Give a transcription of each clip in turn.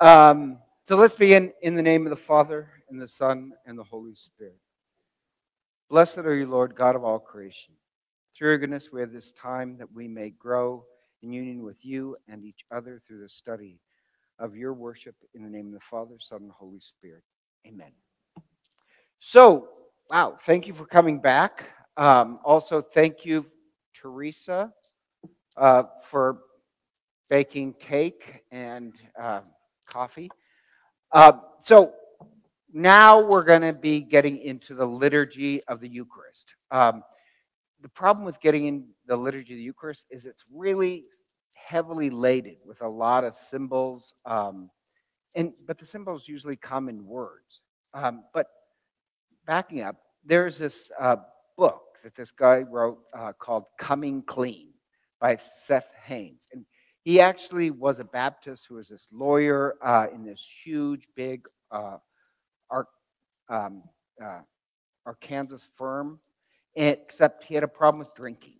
Um, so let's begin in the name of the Father, and the Son, and the Holy Spirit. Blessed are you, Lord, God of all creation. Through your goodness, we have this time that we may grow in union with you and each other through the study of your worship in the name of the Father, Son, and Holy Spirit. Amen. So, wow, thank you for coming back. Um, also, thank you, Teresa, uh, for baking cake and uh, coffee. Uh, so now we're going to be getting into the liturgy of the Eucharist. Um, the problem with getting in the liturgy of the Eucharist is it's really heavily laden with a lot of symbols, um, and but the symbols usually come in words. Um, but backing up, there's this uh, book that this guy wrote uh, called "Coming Clean" by Seth Haines, and he actually was a Baptist who was this lawyer uh, in this huge, big uh, um, uh, Arkansas firm, except he had a problem with drinking.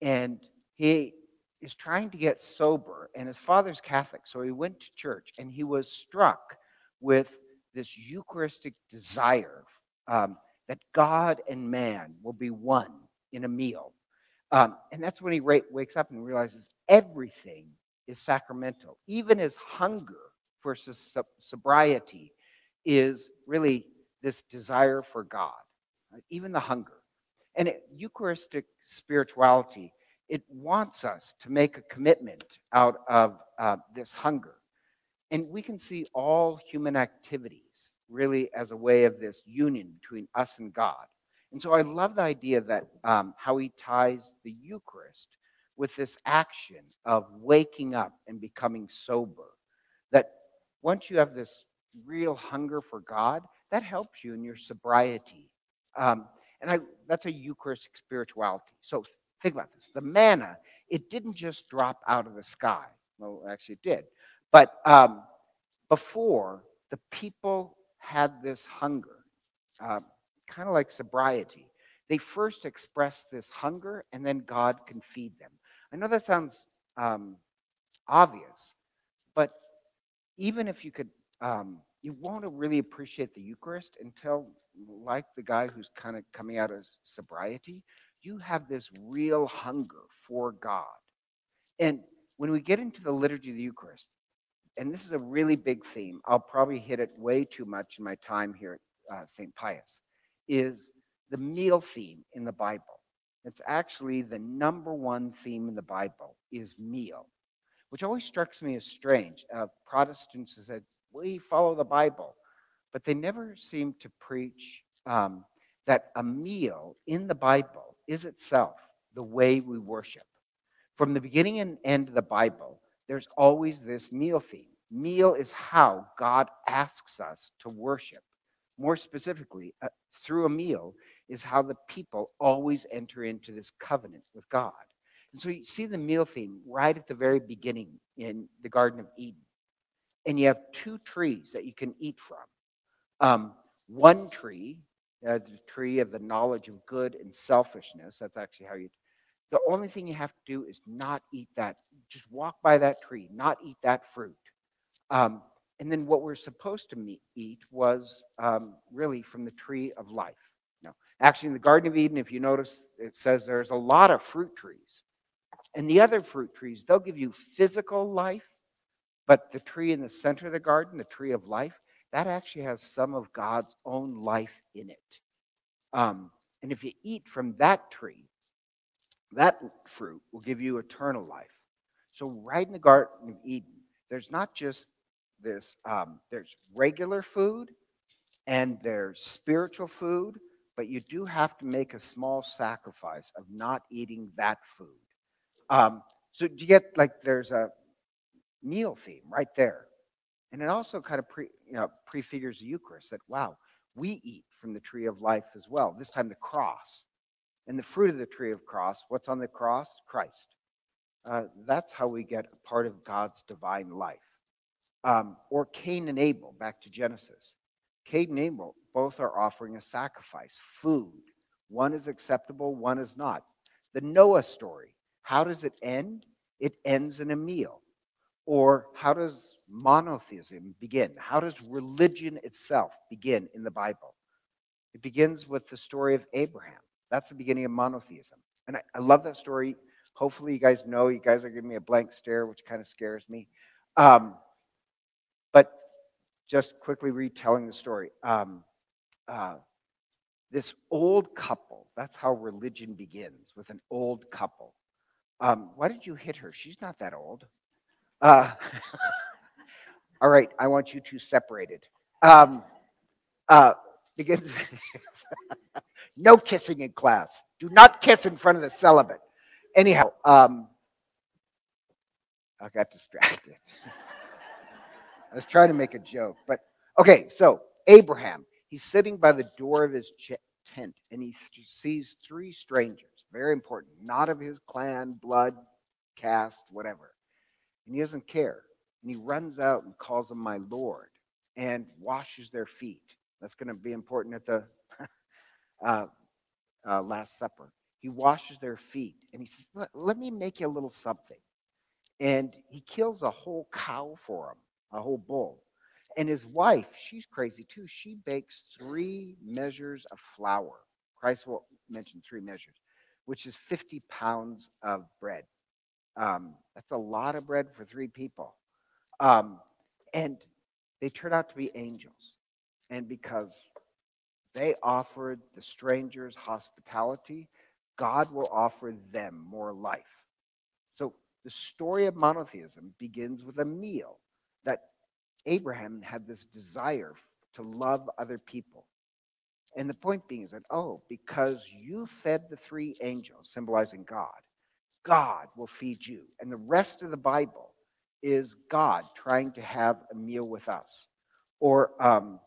And he is trying to get sober, and his father's Catholic, so he went to church, and he was struck with this Eucharistic desire um, that God and man will be one in a meal. Um, and that's when he wakes up and realizes everything is sacramental. Even his hunger for sobriety is really this desire for God, right? even the hunger. And it, Eucharistic spirituality, it wants us to make a commitment out of uh, this hunger. And we can see all human activities really as a way of this union between us and God. And so I love the idea that um, how he ties the Eucharist with this action of waking up and becoming sober. That once you have this real hunger for God, that helps you in your sobriety. Um, and I, that's a Eucharistic spirituality. So think about this. The manna, it didn't just drop out of the sky. Well, actually, it did. But um, before, the people had this hunger, uh, kind of like sobriety. They first express this hunger, and then God can feed them. I know that sounds um, obvious, but even if you could um, you won't really appreciate the Eucharist until, like the guy who's kind of coming out of sobriety, you have this real hunger for God. And when we get into the liturgy of the Eucharist, and this is a really big theme, I'll probably hit it way too much in my time here at uh, St. Pius, is the meal theme in the Bible. It's actually the number one theme in the Bible is meal, which always strikes me as strange. Uh, Protestants have said, we follow the Bible. But they never seem to preach um, that a meal in the Bible is itself the way we worship. From the beginning and end of the Bible, there's always this meal theme. Meal is how God asks us to worship. More specifically, uh, through a meal is how the people always enter into this covenant with God. And so you see the meal theme right at the very beginning in the Garden of Eden and you have two trees that you can eat from. Um, one tree, uh, the tree of the knowledge of good and selfishness, that's actually how you. The only thing you have to do is not eat that. Just walk by that tree, not eat that fruit. Um, and then what we're supposed to meet, eat was um, really from the tree of life. Actually, in the Garden of Eden, if you notice, it says there's a lot of fruit trees. And the other fruit trees, they'll give you physical life but the tree in the center of the garden, the tree of life, that actually has some of God's own life in it. Um, and if you eat from that tree, that fruit will give you eternal life. So, right in the Garden of Eden, there's not just this, um, there's regular food and there's spiritual food, but you do have to make a small sacrifice of not eating that food. Um, so, you get like there's a meal theme right there. And it also kind of pre, you know, prefigures the Eucharist that, wow, we eat from the tree of life as well, this time the cross. And the fruit of the tree of cross, what's on the cross? Christ. Uh, that's how we get a part of God's divine life. Um, or Cain and Abel, back to Genesis. Cain and Abel both are offering a sacrifice, food. One is acceptable, one is not. The Noah story, how does it end? It ends in a meal. Or how does monotheism begin? How does religion itself begin in the Bible? It begins with the story of Abraham. That's the beginning of monotheism. And I, I love that story. Hopefully, you guys know. You guys are giving me a blank stare, which kind of scares me. Um, but just quickly retelling the story. Um, uh, this old couple, that's how religion begins, with an old couple. Um, why did you hit her? She's not that old. Uh, all right, I want you two separated. Um, uh, begins. no kissing in class. Do not kiss in front of the celibate. Anyhow, um, I got distracted. I was trying to make a joke, but okay. So Abraham, he's sitting by the door of his ch- tent, and he th- sees three strangers. Very important, not of his clan, blood, caste, whatever. And he doesn't care. And he runs out and calls them my Lord and washes their feet. That's going to be important at the uh, uh, Last Supper. He washes their feet and he says, let, me make you a little something. And he kills a whole cow for him, a whole bull. And his wife, she's crazy too. She bakes three measures of flour. Christ will mention three measures, which is 50 pounds of bread. Um, that's a lot of bread for three people. Um, and they turn out to be angels. And because they offered the strangers hospitality, God will offer them more life. So the story of monotheism begins with a meal Abraham had this desire to love other people. And the point being is that, oh, because you fed the three angels, symbolizing God, God will feed you. And the rest of the Bible is God trying to have a meal with us. Or um,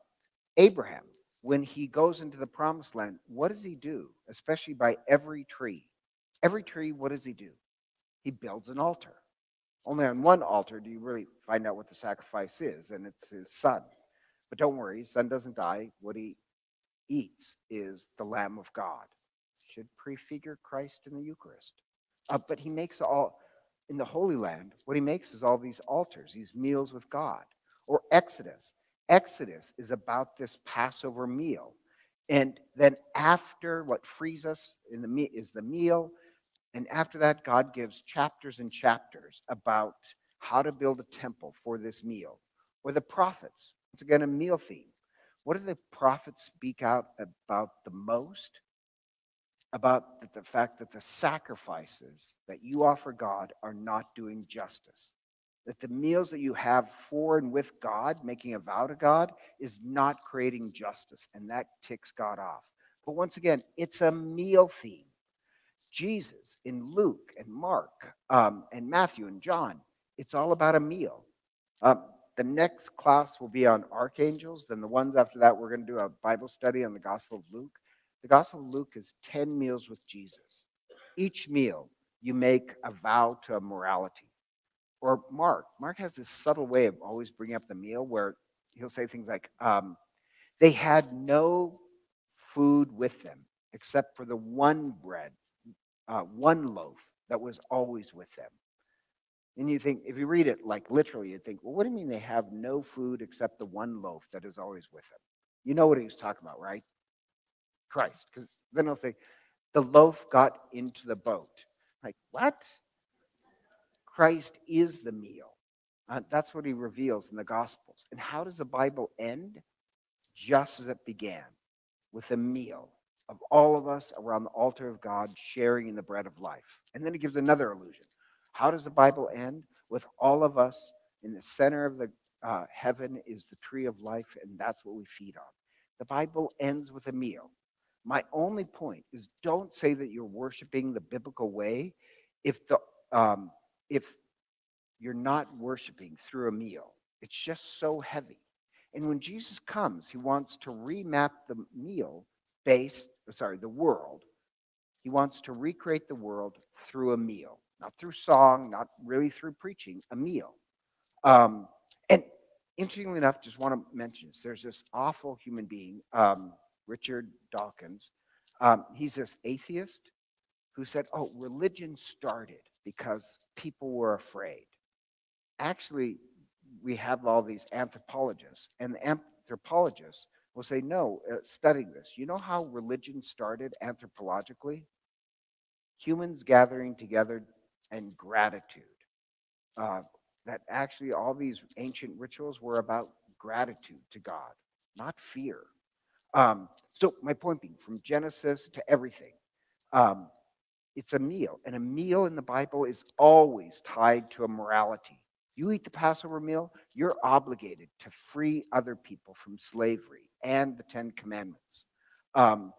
Abraham, when he goes into the promised land, what does he do? Especially by every tree. Every tree, what does he do? He builds an altar. Only on one altar do you really find out what the sacrifice is, and it's his son. But don't worry, his son doesn't die. What he eats is the Lamb of God. Should prefigure Christ in the Eucharist. Uh, but he makes all, in the Holy Land, what he makes is all these altars, these meals with God. Or Exodus. Exodus is about this Passover meal. And then after what frees us in the is the meal, and after that, God gives chapters and chapters about how to build a temple for this meal. Or the prophets, once again, a meal theme. What do the prophets speak out about the most? about the fact that the sacrifices that you offer God are not doing justice. That the meals that you have for and with God, making a vow to God, is not creating justice, and that ticks God off. But once again, it's a meal theme. Jesus in Luke and Mark um, and Matthew and John, it's all about a meal. Um, the next class will be on archangels. Then the ones after that, we're going to do a Bible study on the Gospel of Luke. The Gospel of Luke is 10 meals with Jesus. Each meal, you make a vow to a morality. Or Mark, Mark has this subtle way of always bringing up the meal where he'll say things like, um, they had no food with them except for the one bread, uh, one loaf that was always with them. And you think, if you read it like literally, you think, well, what do you mean they have no food except the one loaf that is always with them? You know what he was talking about, right? Christ. Because then he'll say, the loaf got into the boat. Like, what? Christ is the meal. Uh, that's what he reveals in the Gospels. And how does the Bible end? Just as it began, with a meal of all of us around the altar of God sharing in the bread of life. And then he gives another illusion. How does the Bible end? With all of us in the center of the uh, heaven is the tree of life, and that's what we feed on. The Bible ends with a meal. My only point is don't say that you're worshiping the biblical way if the um, if you're not worshiping through a meal. It's just so heavy. And when Jesus comes, he wants to remap the meal based, sorry, the world. He wants to recreate the world through a meal, not through song, not really through preaching, a meal. Um, and interestingly enough, just want to mention this, there's this awful human being. Um, Richard Dawkins. Um, he's this atheist who said, oh, religion started because people were afraid. actually, we have all these anthropologists, and the anthropologists will say, no, uh, studying this. You know how religion started anthropologically? Humans gathering together and gratitude. Uh, that actually all these ancient rituals were about gratitude to God, not fear. Um, so my point being, from Genesis to everything, um, it's a meal, and a meal in the Bible is always tied to a morality. You eat the Passover meal, you're obligated to free other people from slavery and the Ten Commandments. Um,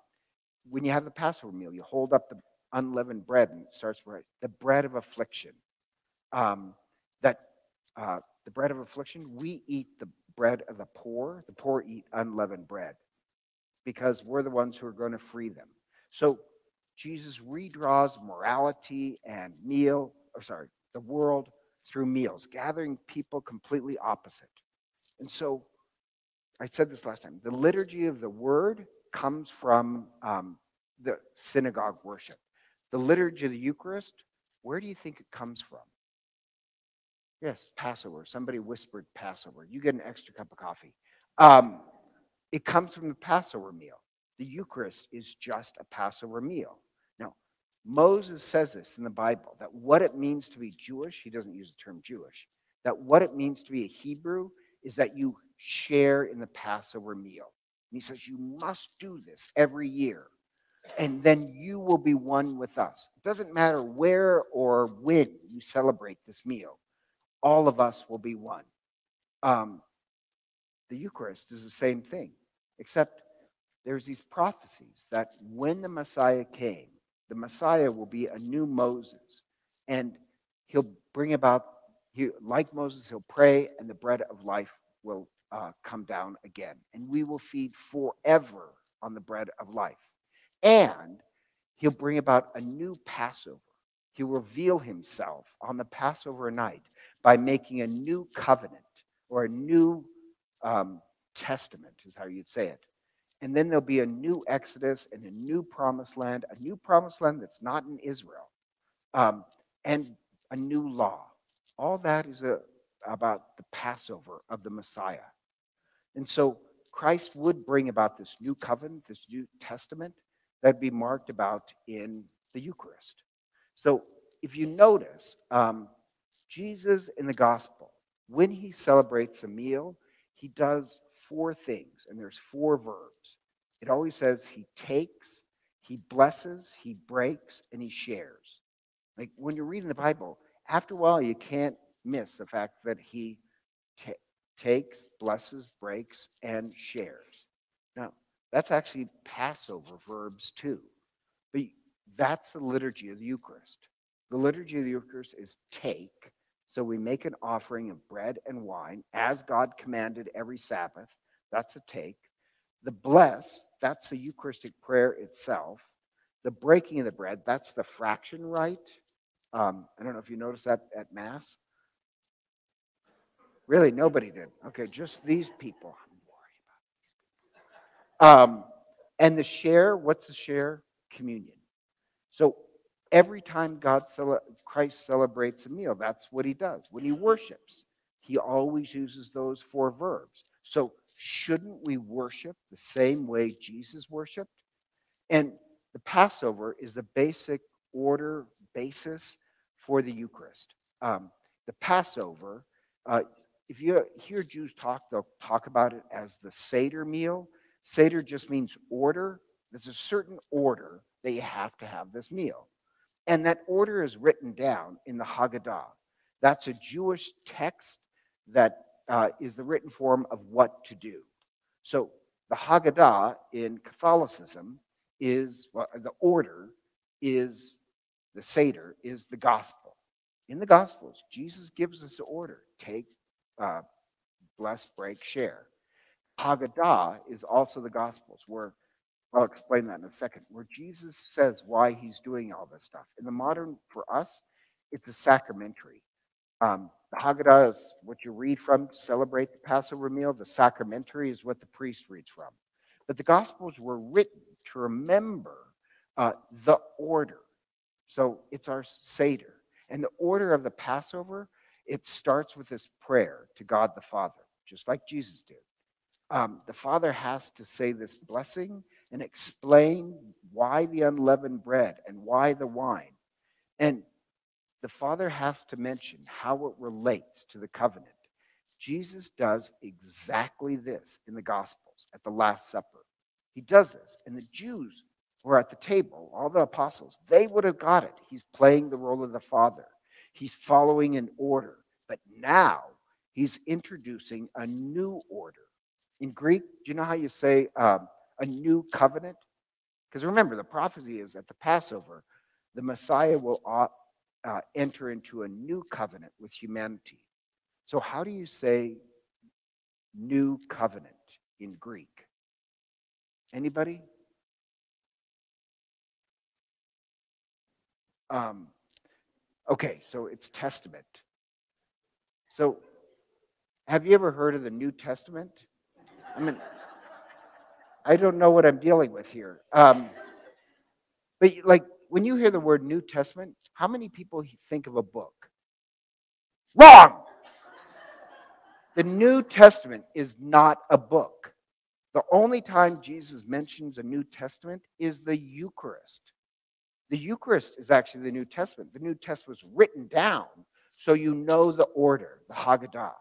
when you have the Passover meal, you hold up the unleavened bread, and it starts with the bread of affliction. Um, that uh, the bread of affliction, we eat the bread of the poor. The poor eat unleavened bread because we're the ones who are going to free them. So Jesus redraws morality and meal, or sorry, the world through meals, gathering people completely opposite. And so I said this last time the liturgy of the word comes from um, the synagogue worship. The liturgy of the Eucharist, where do you think it comes from? Yes, Passover. Somebody whispered Passover. You get an extra cup of coffee. Um, it comes from the Passover meal. The Eucharist is just a Passover meal. Moses says this in the Bible that what it means to be Jewish, he doesn't use the term Jewish, that what it means to be a Hebrew is that you share in the Passover meal. And he says, You must do this every year, and then you will be one with us. It doesn't matter where or when you celebrate this meal, all of us will be one. Um, the Eucharist is the same thing, except there's these prophecies that when the Messiah came, the Messiah will be a new Moses, and he'll bring about, he, like Moses, he'll pray, and the bread of life will uh, come down again, and we will feed forever on the bread of life. And he'll bring about a new Passover. He'll reveal himself on the Passover night by making a new covenant or a new um, testament, is how you'd say it. And then there'll be a new Exodus and a new promised land, a new promised land that's not in Israel, um, and a new law. All that is a, about the Passover of the Messiah. And so Christ would bring about this new covenant, this new testament that'd be marked about in the Eucharist. So if you notice, um, Jesus in the gospel, when he celebrates a meal, he does four things, and there's four verbs. It always says he takes, he blesses, he breaks, and he shares. Like when you're reading the Bible, after a while, you can't miss the fact that he t- takes, blesses, breaks, and shares. Now, that's actually Passover verbs too. But that's the liturgy of the Eucharist. The liturgy of the Eucharist is take. So we make an offering of bread and wine as God commanded every Sabbath. That's a take. The bless, that's the Eucharistic prayer itself. The breaking of the bread, that's the fraction rite. Um, I don't know if you noticed that at Mass. Really, nobody did. Okay, just these people. Um, and the share, what's the share? Communion. So every time God Christ celebrates a meal, that's what he does. When he worships, he always uses those four verbs. So shouldn't we worship the same way Jesus worshiped? And the Passover is the basic order basis for the Eucharist. Um, the Passover, uh, if you hear Jews talk, they'll talk about it as the Seder meal. Seder just means order. There's a certain order that you have to have this meal. And that order is written down in the Haggadah. That's a Jewish text that uh, is the written form of what to do. So the Haggadah in Catholicism is, well, the order is, the Seder is the gospel. In the Gospels, Jesus gives us the order take, uh, bless, break, share. Haggadah is also the Gospels, where I'll explain that in a second, where Jesus says why he's doing all this stuff. In the modern, for us, it's a sacramentary. Um, the Haggadah is what you read from to celebrate the Passover meal. The sacramentary is what the priest reads from. But the Gospels were written to remember uh, the order. So it's our Seder. And the order of the Passover it starts with this prayer to God the Father, just like Jesus did. Um, the Father has to say this blessing and explain why the unleavened bread and why the wine. And the Father has to mention how it relates to the covenant. Jesus does exactly this in the Gospels at the Last Supper. He does this, and the Jews were at the table, all the apostles, they would have got it. He's playing the role of the Father, he's following an order. But now he's introducing a new order. In Greek, do you know how you say um, a new covenant? Because remember, the prophecy is at the Passover, the Messiah will uh, uh, enter into a new covenant with humanity. So, how do you say new covenant in Greek? Anybody? Um, okay, so it's testament. So, have you ever heard of the New Testament? I mean, I don't know what I'm dealing with here. Um, but like when you hear the word New Testament, how many people think of a book? Wrong! The New Testament is not a book. The only time Jesus mentions a New Testament is the Eucharist. The Eucharist is actually the New Testament. The New Testament was written down so you know the order, the Haggadah.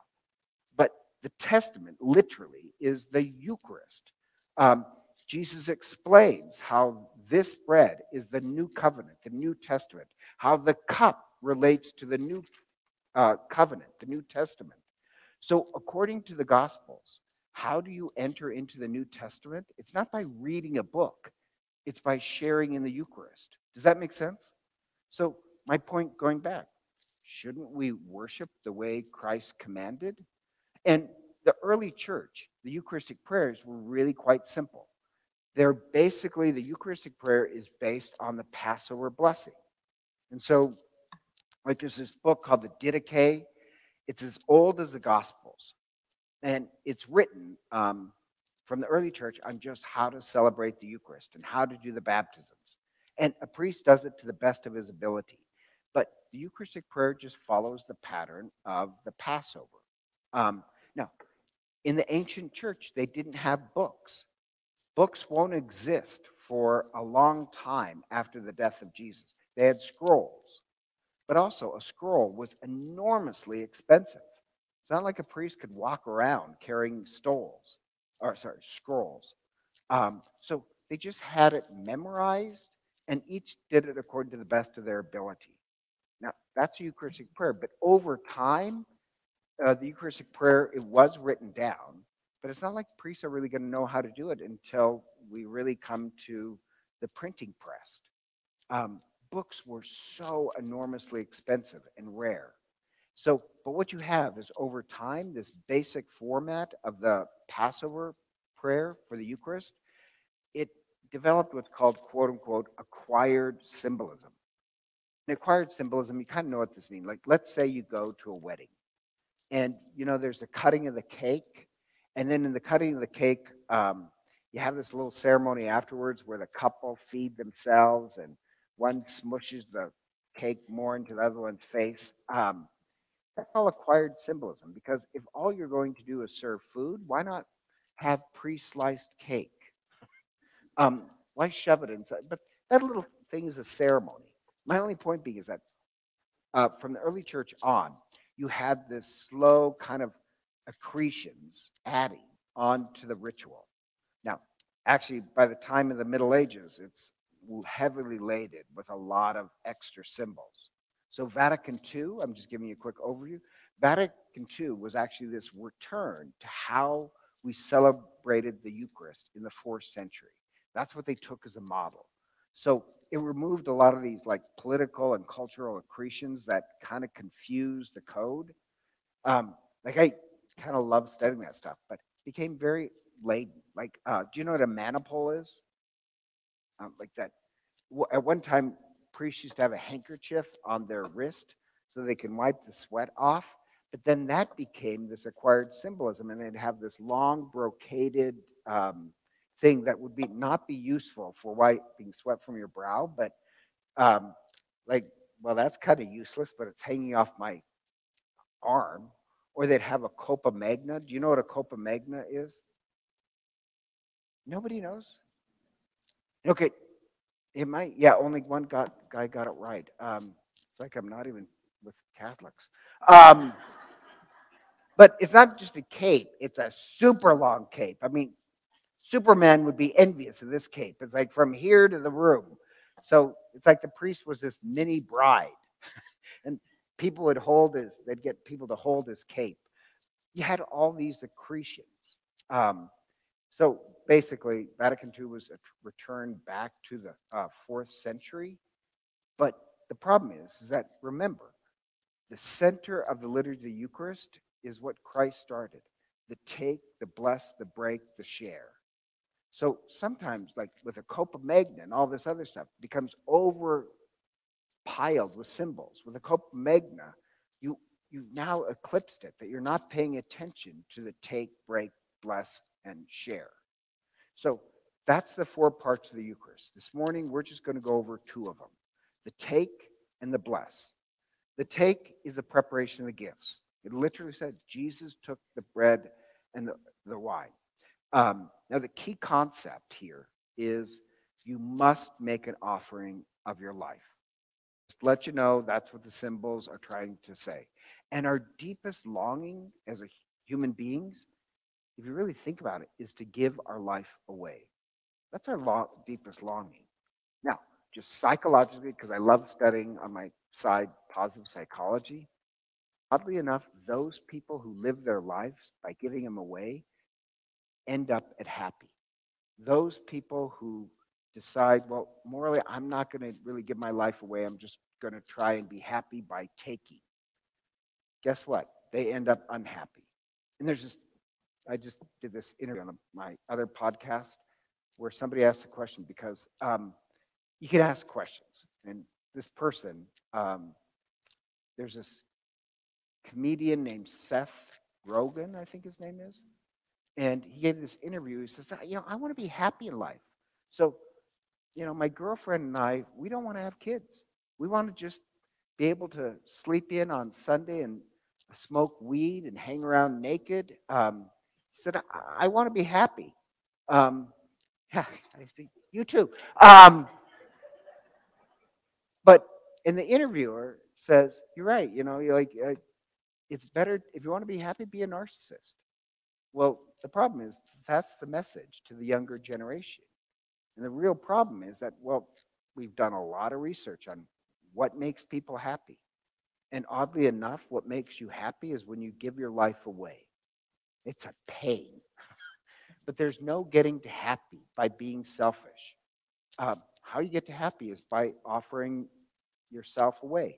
But the Testament literally is the Eucharist. Um, Jesus explains how this bread is the new covenant, the New Testament, how the cup relates to the new uh, covenant, the New Testament. So, according to the Gospels, how do you enter into the New Testament? It's not by reading a book, it's by sharing in the Eucharist. Does that make sense? So, my point going back shouldn't we worship the way Christ commanded? And the early church, the Eucharistic prayers were really quite simple. They're basically, the Eucharistic prayer is based on the Passover blessing. And so, like, there's this book called the Didache. It's as old as the Gospels. And it's written um, from the early church on just how to celebrate the Eucharist and how to do the baptisms. And a priest does it to the best of his ability. But the Eucharistic prayer just follows the pattern of the Passover. Um, now, in the ancient church, they didn't have books. Books won't exist for a long time after the death of Jesus. They had scrolls, but also a scroll was enormously expensive. It's not like a priest could walk around carrying stoles, or sorry, scrolls. Um, so they just had it memorized, and each did it according to the best of their ability. Now that's Eucharistic prayer, but over time, uh, the Eucharistic prayer it was written down, but it's not like priests are really going to know how to do it until we really come to the printing press. Um, books were so enormously expensive and rare. So, but what you have is over time, this basic format of the Passover prayer for the Eucharist, it developed what's called quote unquote acquired symbolism. And acquired symbolism, you kind of know what this means. Like, let's say you go to a wedding and, you know, there's a cutting of the cake. And then in the cutting of the cake, um, you have this little ceremony afterwards where the couple feed themselves and one smushes the cake more into the other one's face. Um, that's all acquired symbolism because if all you're going to do is serve food, why not have pre-sliced cake? Um, why shove it inside? But that little thing is a ceremony. My only point being is that uh, from the early church on, you had this slow kind of accretions adding onto the ritual. Now, actually, by the time of the Middle Ages, it's heavily laden with a lot of extra symbols. So Vatican II, I'm just giving you a quick overview. Vatican II was actually this return to how we celebrated the Eucharist in the fourth century. That's what they took as a model. So it removed a lot of these like political and cultural accretions that kind of confused the code. Um, like I kind of love studying that stuff, but became very laden. Like, uh, do you know what a maniple is? Um, like that. At one time, priests used to have a handkerchief on their wrist so they can wipe the sweat off. But then that became this acquired symbolism, and they'd have this long brocaded um, thing that would be not be useful for wiping sweat from your brow, but um, like, well, that's kind of useless, but it's hanging off my arm, or they'd have a cappa magna. Do you know what a cappa magna is? Nobody knows. Okay, it might. Yeah, only one got, guy got it right. Um, it's like I'm not even with Catholics. Um, but it's not just a cape; it's a super long cape. I mean, Superman would be envious of this cape. It's like from here to the room. So it's like the priest was this mini bride. and people would hold his, they'd get people to hold his cape. You had all these accretions. Um, so basically, Vatican II was returned back to the uh, fourth century. But the problem is, is that remember, the center of the liturgy of the Eucharist is what Christ started the take, the bless, the break, the share. So sometimes, like with a cappa magna and all this other stuff, becomes over piled with symbols. With a cappa magna, you you now eclipsed it, that you're not paying attention to the take, break, bless, and share. So that's the four parts of the Eucharist. This morning, we're just going to go over two of them the take and the bless. The take is the preparation of the gifts. It literally said Jesus took the bread and the, the wine. Um, now, the key concept here is you must make an offering of your life. Just let you know that's what the symbols are trying to say. And our deepest longing as a human beings, if you really think about it, is to give our life away. That's our deepest longing. Now, just psychologically, because I love studying on my side positive psychology, oddly enough, those people who live their lives by giving them away end up at happy. Those people who decide, well, morally, I'm not going to really give my life away. I'm just going to try and be happy by taking. Guess what? They end up unhappy. And there's just, I just did this interview on my other podcast where somebody asked a question because um, you can ask questions. And this person, um, there's this comedian named Seth Rogen, I think his name is and he gave this interview. He says, You know, I want to be happy in life. So, you know, my girlfriend and I, we don't want to have kids. We want to just be able to sleep in on Sunday and smoke weed and hang around naked. Um, he said, I, I want to be happy. Um, yeah, I see you too. Um, but and the interviewer says, "You're right. You know, you're like uh, it's better if you want to be happy, be a narcissist." Well, the problem is that's the message to the younger generation. And the real problem is that, well, we've done a lot of research on what makes people happy. And oddly enough, what makes you happy is when you give your life away. It's a pain. but there's no getting to happy by being selfish. Uh, how you get to happy is by offering yourself away.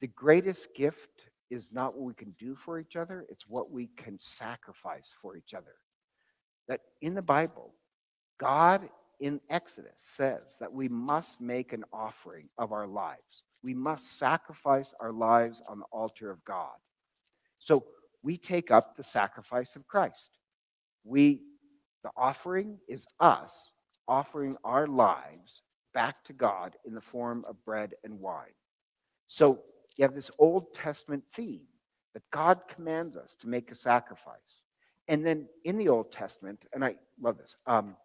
The greatest gift is not what we can do for each other, it's what we can sacrifice for each other. That in the Bible, God in Exodus says that we must make an offering of our lives. We must sacrifice our lives on the altar of God. So we take up the sacrifice of Christ. We the offering is us offering our lives back to God in the form of bread and wine. So you have this Old Testament theme that God commands us to make a sacrifice. And then in the Old Testament, and I love this, um,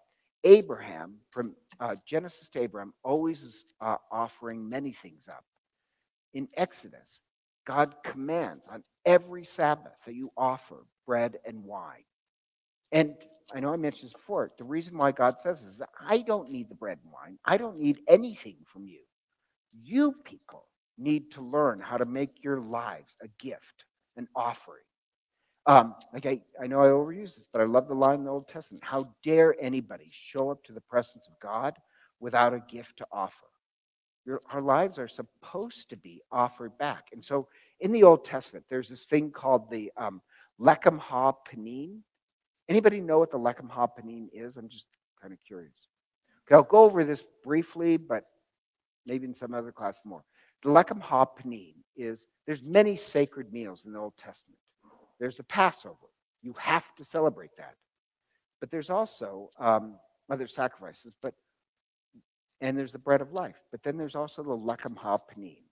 Abraham, from uh, Genesis to Abraham, always is uh, offering many things up. In Exodus, God commands on every Sabbath that you offer bread and wine. And I know I mentioned this before. The reason why God says this is I don't need the bread and wine. I don't need anything from you. You people need to learn how to make your lives a gift, an offering. Um, like I, I know I overuse this, but I love the line in the Old Testament. How dare anybody show up to the presence of God without a gift to offer? Your, our lives are supposed to be offered back. And so in the Old Testament, there's this thing called the um, Lechem Ha Panim. Anybody know what the Lechem Ha Panim is? I'm just kind of curious. Okay, I'll go over this briefly, but maybe in some other class more. The Lechem Ha Panim is there's many sacred meals in the Old Testament. There's the Passover. You have to celebrate that. But there's also um, other sacrifices, but and there's the bread of life. But then there's also the Lechem Ha Panim.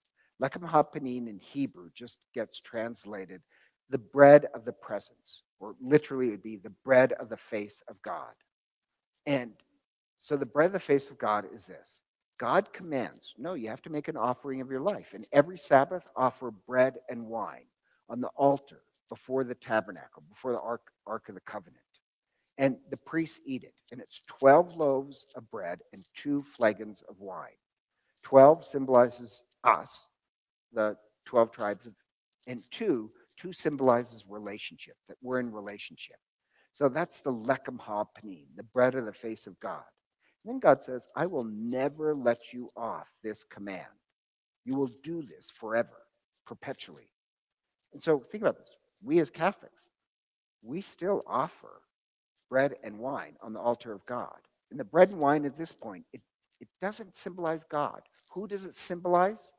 Lechem Ha Panim in Hebrew just gets translated the bread of the presence, or literally it would be the bread of the face of God. And so the bread of the face of God is this God commands, no, you have to make an offering of your life. And every Sabbath, offer bread and wine on the altar before the tabernacle, before the ark, ark of the covenant. And the priests eat it. And it's 12 loaves of bread and two flagons of wine. 12 symbolizes us, the 12 tribes, and two, two symbolizes relationship, that we're in relationship. So that's the lechem ha-panim, the bread of the face of God. Then God says, I will never let you off this command. You will do this forever, perpetually. And so think about this. We as Catholics, we still offer bread and wine on the altar of God. And the bread and wine at this point, it, it doesn't symbolize God. Who does it symbolize?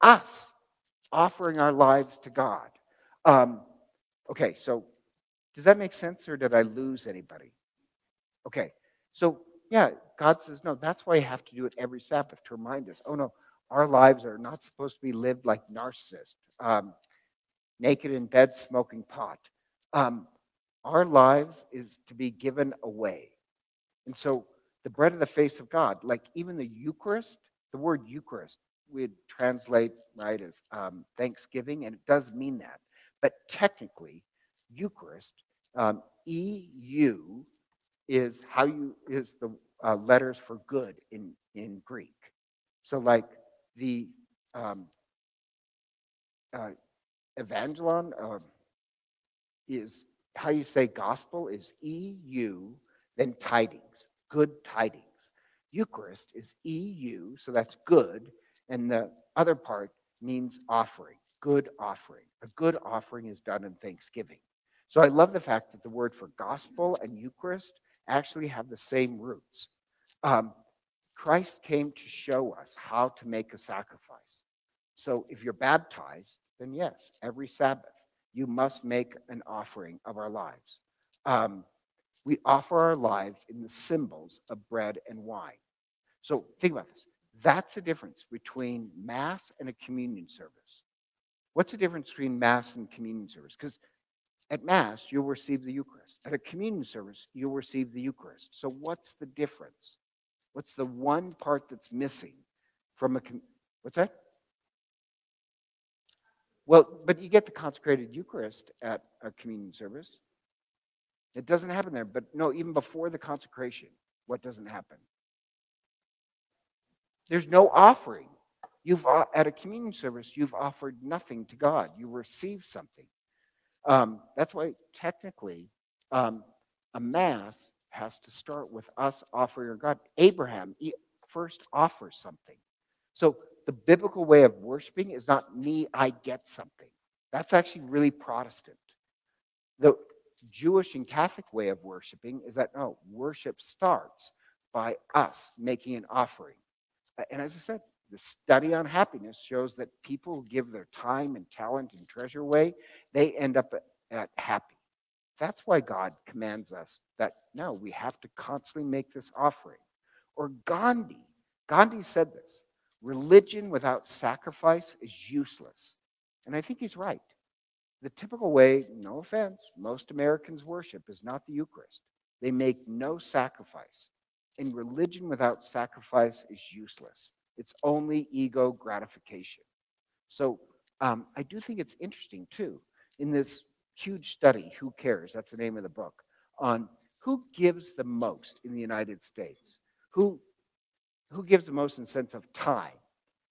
Us offering our lives to God. Um, okay, so does that make sense or did I lose anybody? Okay, so yeah, God says, no, that's why you have to do it every Sabbath to remind us, oh no, our lives are not supposed to be lived like narcissists, um, naked in bed smoking pot. Um, our lives is to be given away. And so the bread of the face of God, like even the Eucharist, the word Eucharist, we'd translate right as um, Thanksgiving, and it does mean that. But technically, Eucharist, um, EU is how you is the uh, letters for good in in Greek. So like the um, uh, evangelon uh, is how you say gospel is EU, then tidings, good tidings. Eucharist is EU, so that's good, and the other part means offering, good offering. A good offering is done in thanksgiving. So I love the fact that the word for gospel and Eucharist actually have the same roots. Um, Christ came to show us how to make a sacrifice. So if you're baptized, then yes, every Sabbath, you must make an offering of our lives. Um, we offer our lives in the symbols of bread and wine. So think about this. That's the difference between Mass and a communion service. What's the difference between Mass and communion service? Because at Mass, you'll receive the Eucharist. At a communion service, you'll receive the Eucharist. So, what's the difference? What's the one part that's missing from a. What's that? Well, but you get the consecrated Eucharist at a communion service. It doesn't happen there. But no, even before the consecration, what doesn't happen? There's no offering. You've uh, at a communion service, you've offered nothing to God. You receive something. Um, that's why technically um, a mass has to start with us offering God. Abraham first offers something. So the biblical way of worshiping is not me, I get something. That's actually really Protestant. The Jewish and Catholic way of worshiping is that no, worship starts by us making an offering. And as I said, the study on happiness shows that people who give their time and talent and treasure away, they end up at happy. That's why God commands us that no, we have to constantly make this offering. Or Gandhi, Gandhi said this religion without sacrifice is useless. And I think he's right. The typical way, no offense, most Americans worship is not the Eucharist. They make no sacrifice. And religion without sacrifice is useless. It's only ego gratification. So um, I do think it's interesting, too, in this huge study, Who Cares? That's the name of the book, on who gives the most in the United States. Who, who gives the most in sense of time?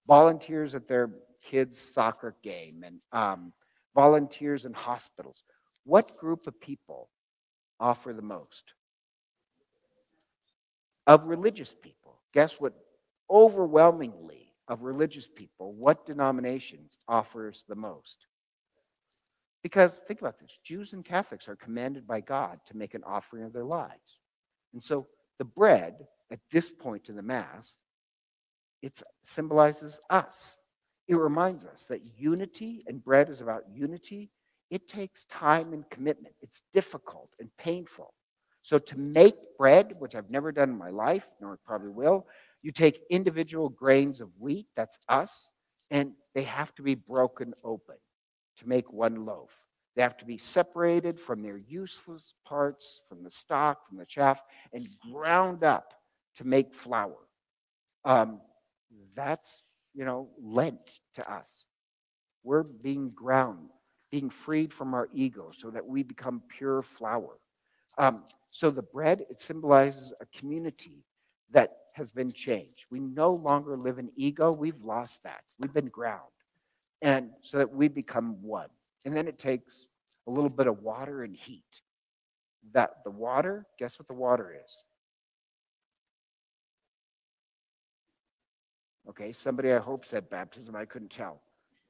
Volunteers at their kids' soccer game and um, volunteers in hospitals. What group of people offer the most? Of religious people. Guess what? Overwhelmingly, of religious people, what denominations offers the most? Because think about this Jews and Catholics are commanded by God to make an offering of their lives. And so the bread at this point in the Mass, it symbolizes us. It reminds us that unity and bread is about unity. It takes time and commitment. It's difficult and painful. So to make bread, which I've never done in my life, nor probably will, you take individual grains of wheat, that's us, and they have to be broken open. to make one loaf. They have to be separated from their useless parts, from the stalk, from the chaff, and ground up to make flour. Um, that's, you know, Lent to us. We're being ground, being freed from our ego so that we become pure flour. Um, so the bread, it symbolizes a community that has been changed. We no longer live in ego. We've lost that. We've been ground. And so that we become one. And then it takes a little bit of water and heat. That the water, guess what the water is? Okay, somebody I hope said baptism. I couldn't tell.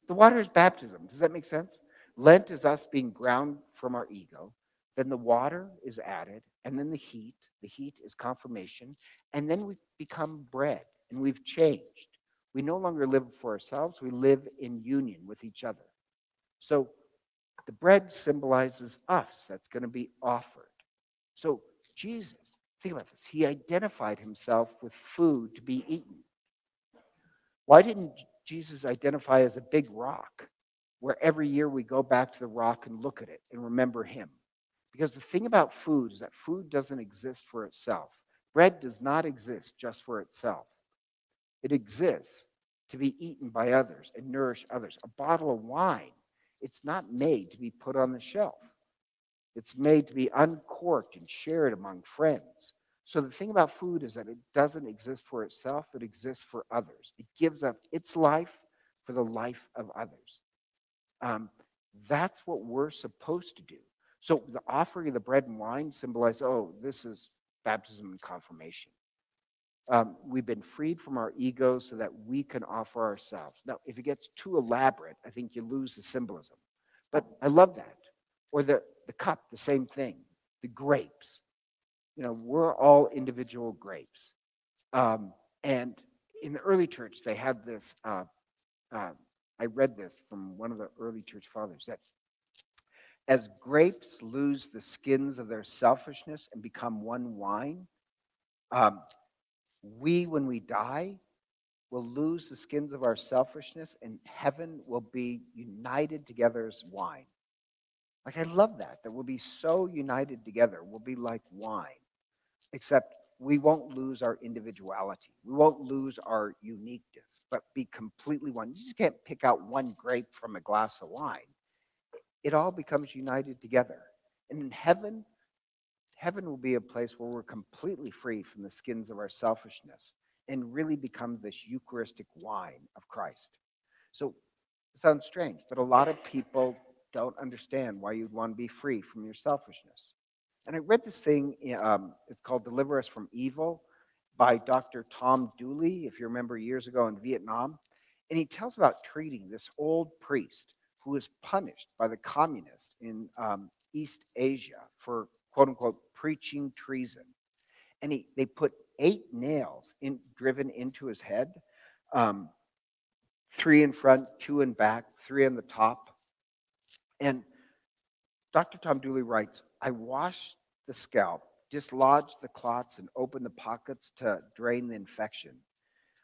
The water is baptism. Does that make sense? Lent is us being ground from our ego. Then the water is added, and then the heat. The heat is confirmation. And then we become bread, and we've changed. We no longer live for ourselves, we live in union with each other. So the bread symbolizes us that's going to be offered. So Jesus, think about this, he identified himself with food to be eaten. Why didn't Jesus identify as a big rock where every year we go back to the rock and look at it and remember him? Because the thing about food is that food doesn't exist for itself. Bread does not exist just for itself. It exists to be eaten by others and nourish others. A bottle of wine, it's not made to be put on the shelf. It's made to be uncorked and shared among friends. So the thing about food is that it doesn't exist for itself, it exists for others. It gives up its life for the life of others. Um, that's what we're supposed to do. So the offering of the bread and wine symbolize, oh, this is baptism and confirmation. Um, we've been freed from our ego so that we can offer ourselves. Now, if it gets too elaborate, I think you lose the symbolism. But I love that. Or the, the cup, the same thing. The grapes you know, we're all individual grapes. Um, and in the early church, they had this. Uh, uh, I read this from one of the early church fathers that as grapes lose the skins of their selfishness and become one wine, um, we, when we die, will lose the skins of our selfishness, and heaven will be united together as wine. Like, I love that, that we'll be so united together. We'll be like wine except we won't lose our individuality. We won't lose our uniqueness, but be completely one. You just can't pick out one grape from a glass of wine. It all becomes united together. And in heaven, heaven will be a place where we're completely free from the skins of our selfishness and really become this Eucharistic wine of Christ. So it sounds strange, but a lot of people don't understand why you'd want to be free from your selfishness. And I read this thing, um, it's called Deliver Us from Evil by Dr. Tom Dooley, if you remember years ago in Vietnam. And he tells about treating this old priest who was punished by the communists in um, East Asia for quote unquote preaching treason. And he, they put eight nails in, driven into his head, um, three in front, two in back, three on the top. And Dr. Tom Dooley writes, I washed the scalp, dislodged the clots, and opened the pockets to drain the infection.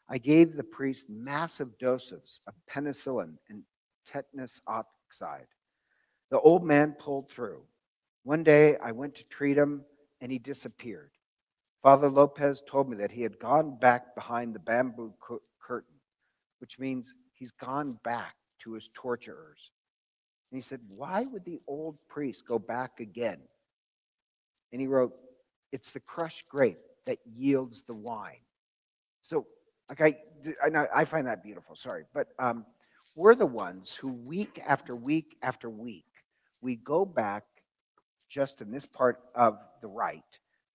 I gave the priest massive doses of penicillin and tetanus toxoid. The old man pulled through. One day I went to treat him and he disappeared. Father Lopez told me that he had gone back behind the bamboo curtain, which means he's gone back to his torturers. And he said, Why would the old priest go back again? And he wrote, It's the crushed grape that yields the wine. So, like I, I find that beautiful, sorry. But um, we're the ones who, week after week after week, we go back just in this part of the rite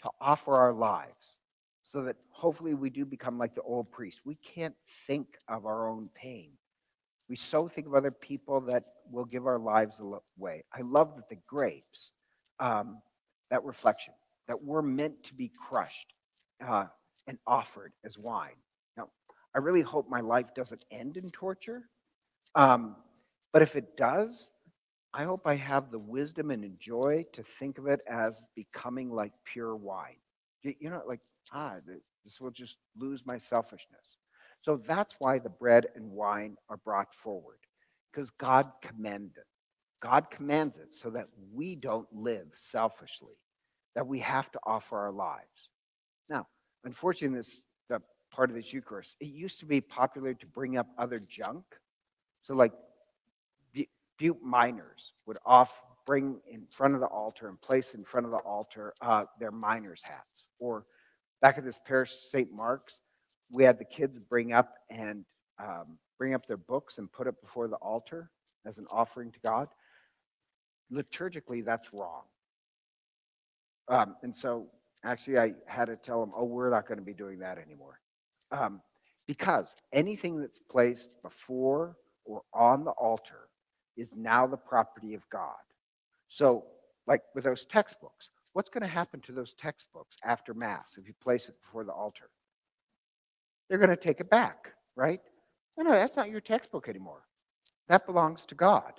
to offer our lives so that hopefully we do become like the old priest. We can't think of our own pain. We so think of other people that will give our lives away. I love that the grapes, um, that reflection, that we're meant to be crushed uh, and offered as wine. Now, I really hope my life doesn't end in torture. Um, but if it does, I hope I have the wisdom and joy to think of it as becoming like pure wine. You know, like, ah, this will just lose my selfishness. So that's why the bread and wine are brought forward, because God commanded God commands it so that we don't live selfishly, that we have to offer our lives. Now, unfortunately, this the part of this Eucharist, it used to be popular to bring up other junk. So, like Butte miners would off bring in front of the altar and place in front of the altar uh, their miners' hats. Or back at this parish, St. Mark's, we had the kids bring up and um, bring up their books and put it before the altar as an offering to God. Liturgically, that's wrong. Um, and so, actually, I had to tell them, "Oh, we're not going to be doing that anymore," um, because anything that's placed before or on the altar is now the property of God. So, like with those textbooks, what's going to happen to those textbooks after Mass if you place it before the altar? They're going to take it back, right? No, no, that's not your textbook anymore. That belongs to God.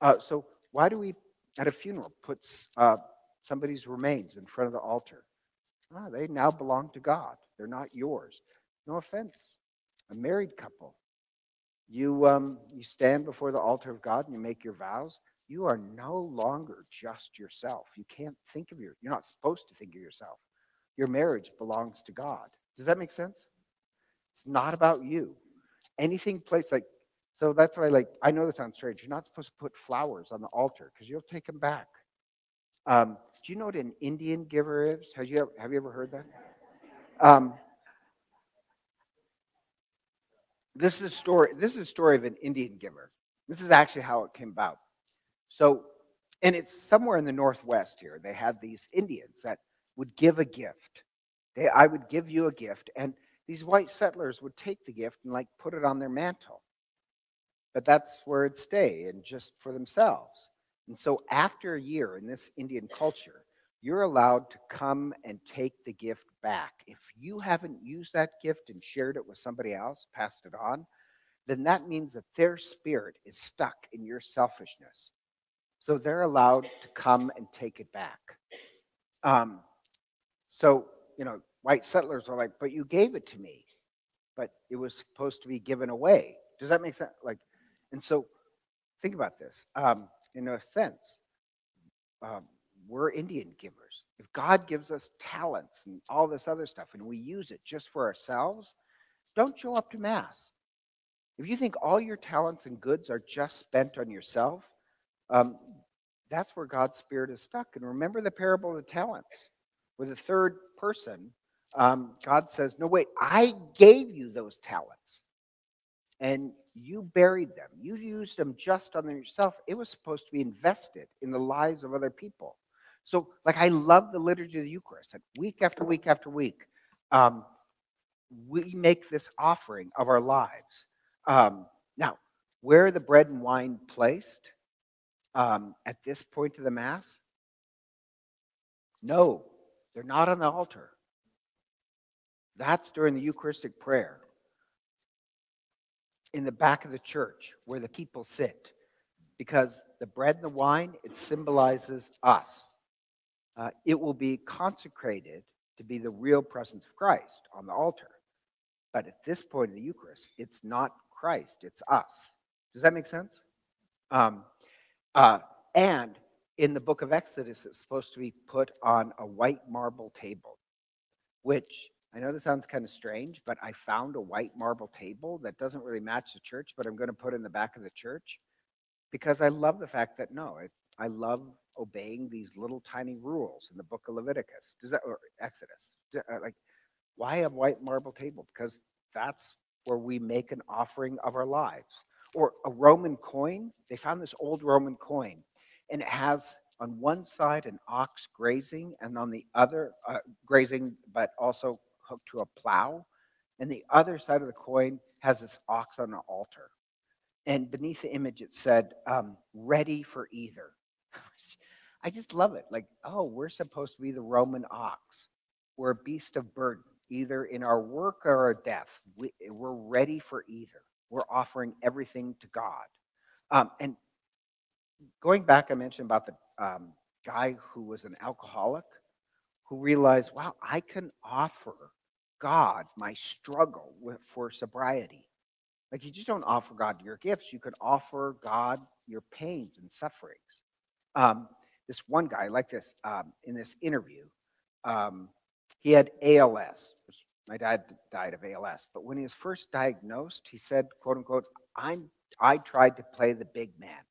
Uh, so, why do we, at a funeral, put uh, somebody's remains in front of the altar? Oh, they now belong to God. They're not yours. No offense. A married couple, you um, you stand before the altar of God and you make your vows you are no longer just yourself. You can't think of your, you're not supposed to think of yourself. Your marriage belongs to God. Does that make sense? It's not about you. Anything placed like, so that's why, like, I know this sounds strange. You're not supposed to put flowers on the altar because you'll take them back. Um, do you know what an Indian giver is? Have you ever, have you ever heard that? Um, this is a story. This is a story of an Indian giver. This is actually how it came about. So, and it's somewhere in the Northwest here. They had these Indians that would give a gift. They, I would give you a gift, and these white settlers would take the gift and like put it on their mantle. But that's where it'd stay and just for themselves. And so after a year in this Indian culture, you're allowed to come and take the gift back. If you haven't used that gift and shared it with somebody else, passed it on, then that means that their spirit is stuck in your selfishness. So they're allowed to come and take it back. Um, so, you know, white settlers are like, but you gave it to me, but it was supposed to be given away. Does that make sense? Like, and so think about this. Um, in a sense, um, we're Indian givers. If God gives us talents and all this other stuff and we use it just for ourselves, don't show up to Mass. If you think all your talents and goods are just spent on yourself, um, that's where God's Spirit is stuck. And remember the parable of the talents, where the third person, um, God says, No, wait, I gave you those talents. And you buried them. You used them just on yourself. It was supposed to be invested in the lives of other people. So, like, I love the liturgy of the Eucharist. And week after week after week, um, we make this offering of our lives. Um, now, where are the bread and wine placed? um, at this point of the Mass? No, they're not on the altar. That's during the Eucharistic prayer in the back of the church where the people sit because the bread and the wine, it symbolizes us. Uh, it will be consecrated to be the real presence of Christ on the altar. But at this point of the Eucharist, it's not Christ, it's us. Does that make sense? Um, uh, and in the book of Exodus, it's supposed to be put on a white marble table, which I know this sounds kind of strange, but I found a white marble table that doesn't really match the church, but I'm going to put in the back of the church because I love the fact that no, I love obeying these little tiny rules in the book of Leviticus. Does that or Exodus? Uh, like, why a white marble table? Because that's where we make an offering of our lives or a Roman coin. They found this old Roman coin, and it has on one side an ox grazing, and on the other, uh, grazing, but also hooked to a plow. And the other side of the coin has this ox on an altar. And beneath the image, it said, um, ready for either. I just love it. Like, oh, we're supposed to be the Roman ox. We're a beast of burden, either in our work or our death. We, we're ready for either we're offering everything to God. Um, and going back, I mentioned about the um, guy who was an alcoholic who realized, wow, I can offer God my struggle with, for sobriety. Like you just don't offer God your gifts, you can offer God your pains and sufferings. Um, this one guy, like this, um, in this interview, um, he had ALS. My dad died of ALS, but when he was first diagnosed, he said, "quote unquote," I'm I tried to play the big man,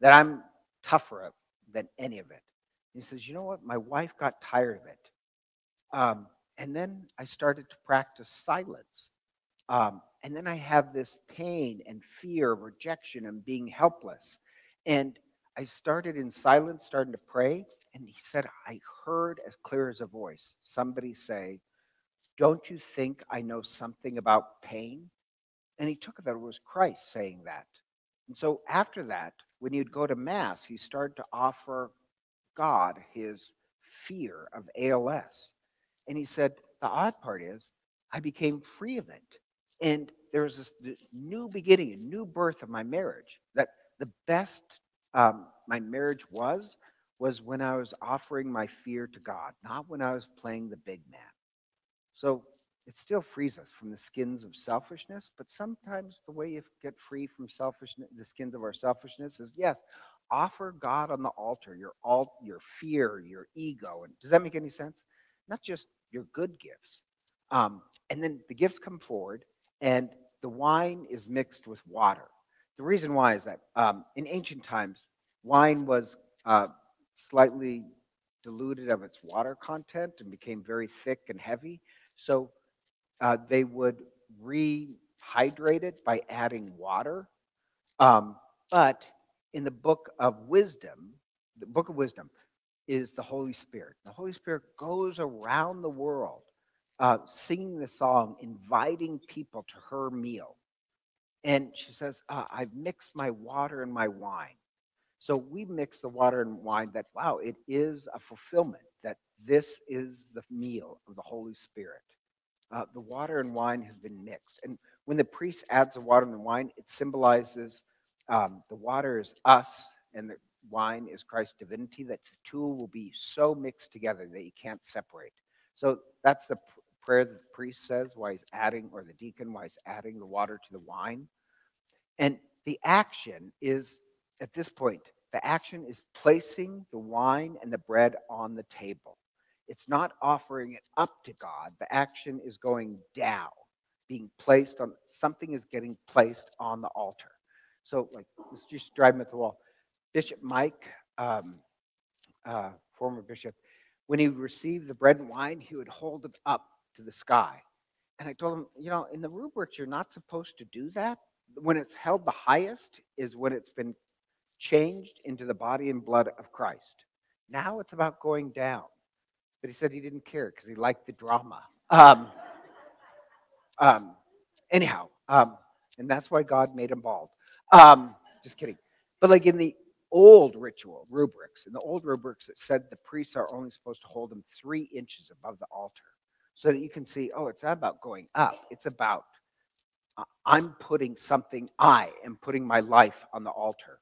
that I'm tougher than any of it. He says, "You know what? My wife got tired of it, um, and then I started to practice silence." Um, and then I have this pain and fear of rejection and being helpless. And I started in silence, starting to pray. And he said, I heard as clear as a voice somebody say, Don't you think I know something about pain? And he took it that it was Christ saying that. And so after that, when he'd go to Mass, he started to offer God his fear of ALS. And he said, The odd part is, I became free of it. And there was this new beginning, a new birth of my marriage. That the best um, my marriage was, was when I was offering my fear to God, not when I was playing the big man. So it still frees us from the skins of selfishness, but sometimes the way you get free from selfishness, the skins of our selfishness, is yes, offer God on the altar your all your fear, your ego, and does that make any sense? Not just your good gifts, um, and then the gifts come forward, and the wine is mixed with water. The reason why is that um, in ancient times, wine was uh, slightly diluted of its water content and became very thick and heavy. So uh, they would rehydrate it by adding water. Um, but in the book of wisdom, the book of wisdom is the Holy Spirit. The Holy Spirit goes around the world uh, singing the song, inviting people to her meal. And she says, uh, I've mixed my water and my wine. So we mix the water and wine that, wow, it is a fulfillment that this is the meal of the Holy Spirit. Uh, the water and wine has been mixed. And when the priest adds the water and the wine, it symbolizes um, the water is us and the wine is Christ's divinity, that the two will be so mixed together that you can't separate. So that's the prayer that the priest says while he's adding, or the deacon while he's adding the water to the wine. And the action is, at this point, the action is placing the wine and the bread on the table. It's not offering it up to God. The action is going down, being placed on, something is getting placed on the altar. So, like, let's just drive him at the wall. Bishop Mike, um, uh, former bishop, when he received the bread and wine, he would hold it up to the sky. And I told him, you know, in the rubrics, you're not supposed to do that. When it's held the highest is when it's been changed into the body and blood of Christ. Now it's about going down. But he said he didn't care because he liked the drama. Um, um, anyhow, um, and that's why God made him bald. Um, just kidding. But like in the old ritual rubrics, in the old rubrics, it said the priests are only supposed to hold him three inches above the altar so that you can see, oh, it's not about going up. It's about uh, I'm putting something, I am putting my life on the altar.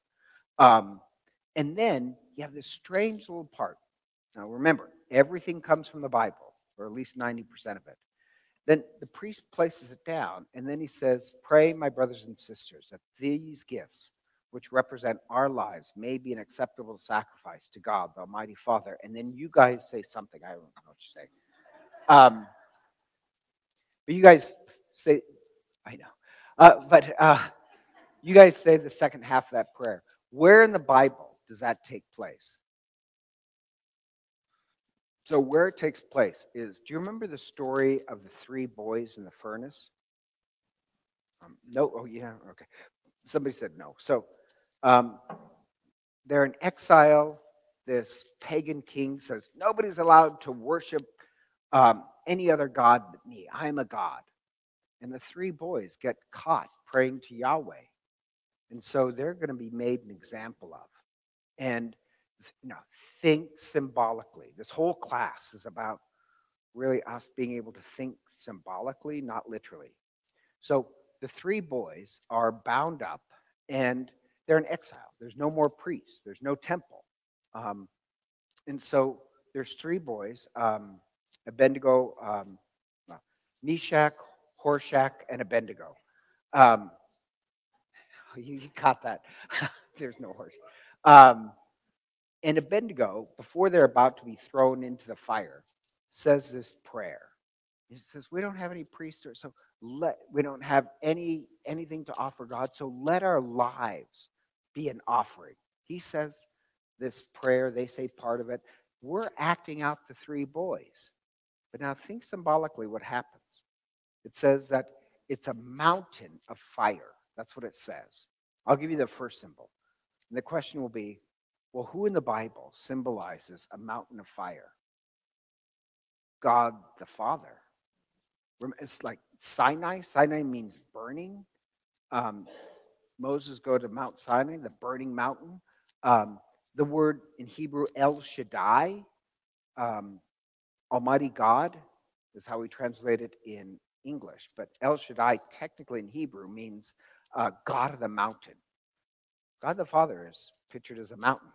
Um, and then you have this strange little part. Now remember, everything comes from the Bible, or at least 90% of it. Then the priest places it down, and then he says, Pray, my brothers and sisters, that these gifts, which represent our lives, may be an acceptable sacrifice to God, the Almighty Father. And then you guys say something. I don't know what you say. Um, but you guys say, I know, uh, but uh, you guys say the second half of that prayer. Where in the Bible does that take place? So, where it takes place is do you remember the story of the three boys in the furnace? Um, no, oh, yeah, okay. Somebody said no. So, um, they're in exile. This pagan king says nobody's allowed to worship um, any other God but me. I am a God. And the three boys get caught praying to Yahweh. And so they're going to be made an example of. And you know, think symbolically. This whole class is about really us being able to think symbolically, not literally. So the three boys are bound up and they're in exile. There's no more priests, there's no temple. Um, and so there's three boys. Um, Abednego, um, Meshach, Hoshak, and Abednego. Um, you caught that. There's no horse. Um, and Abednego, before they're about to be thrown into the fire, says this prayer. He says, "We don't have any priests, or so let we don't have any anything to offer God. So let our lives be an offering." He says this prayer. They say part of it. We're acting out the three boys. But now think symbolically what happens. It says that it's a mountain of fire. That's what it says. I'll give you the first symbol. And the question will be well, who in the Bible symbolizes a mountain of fire? God the Father. It's like Sinai. Sinai means burning. Um, Moses go to Mount Sinai, the burning mountain. Um, the word in Hebrew El Shaddai, um, Almighty God, is how we translate it in English. But El Shaddai, technically in Hebrew, means uh, God of the mountain. God the Father is pictured as a mountain.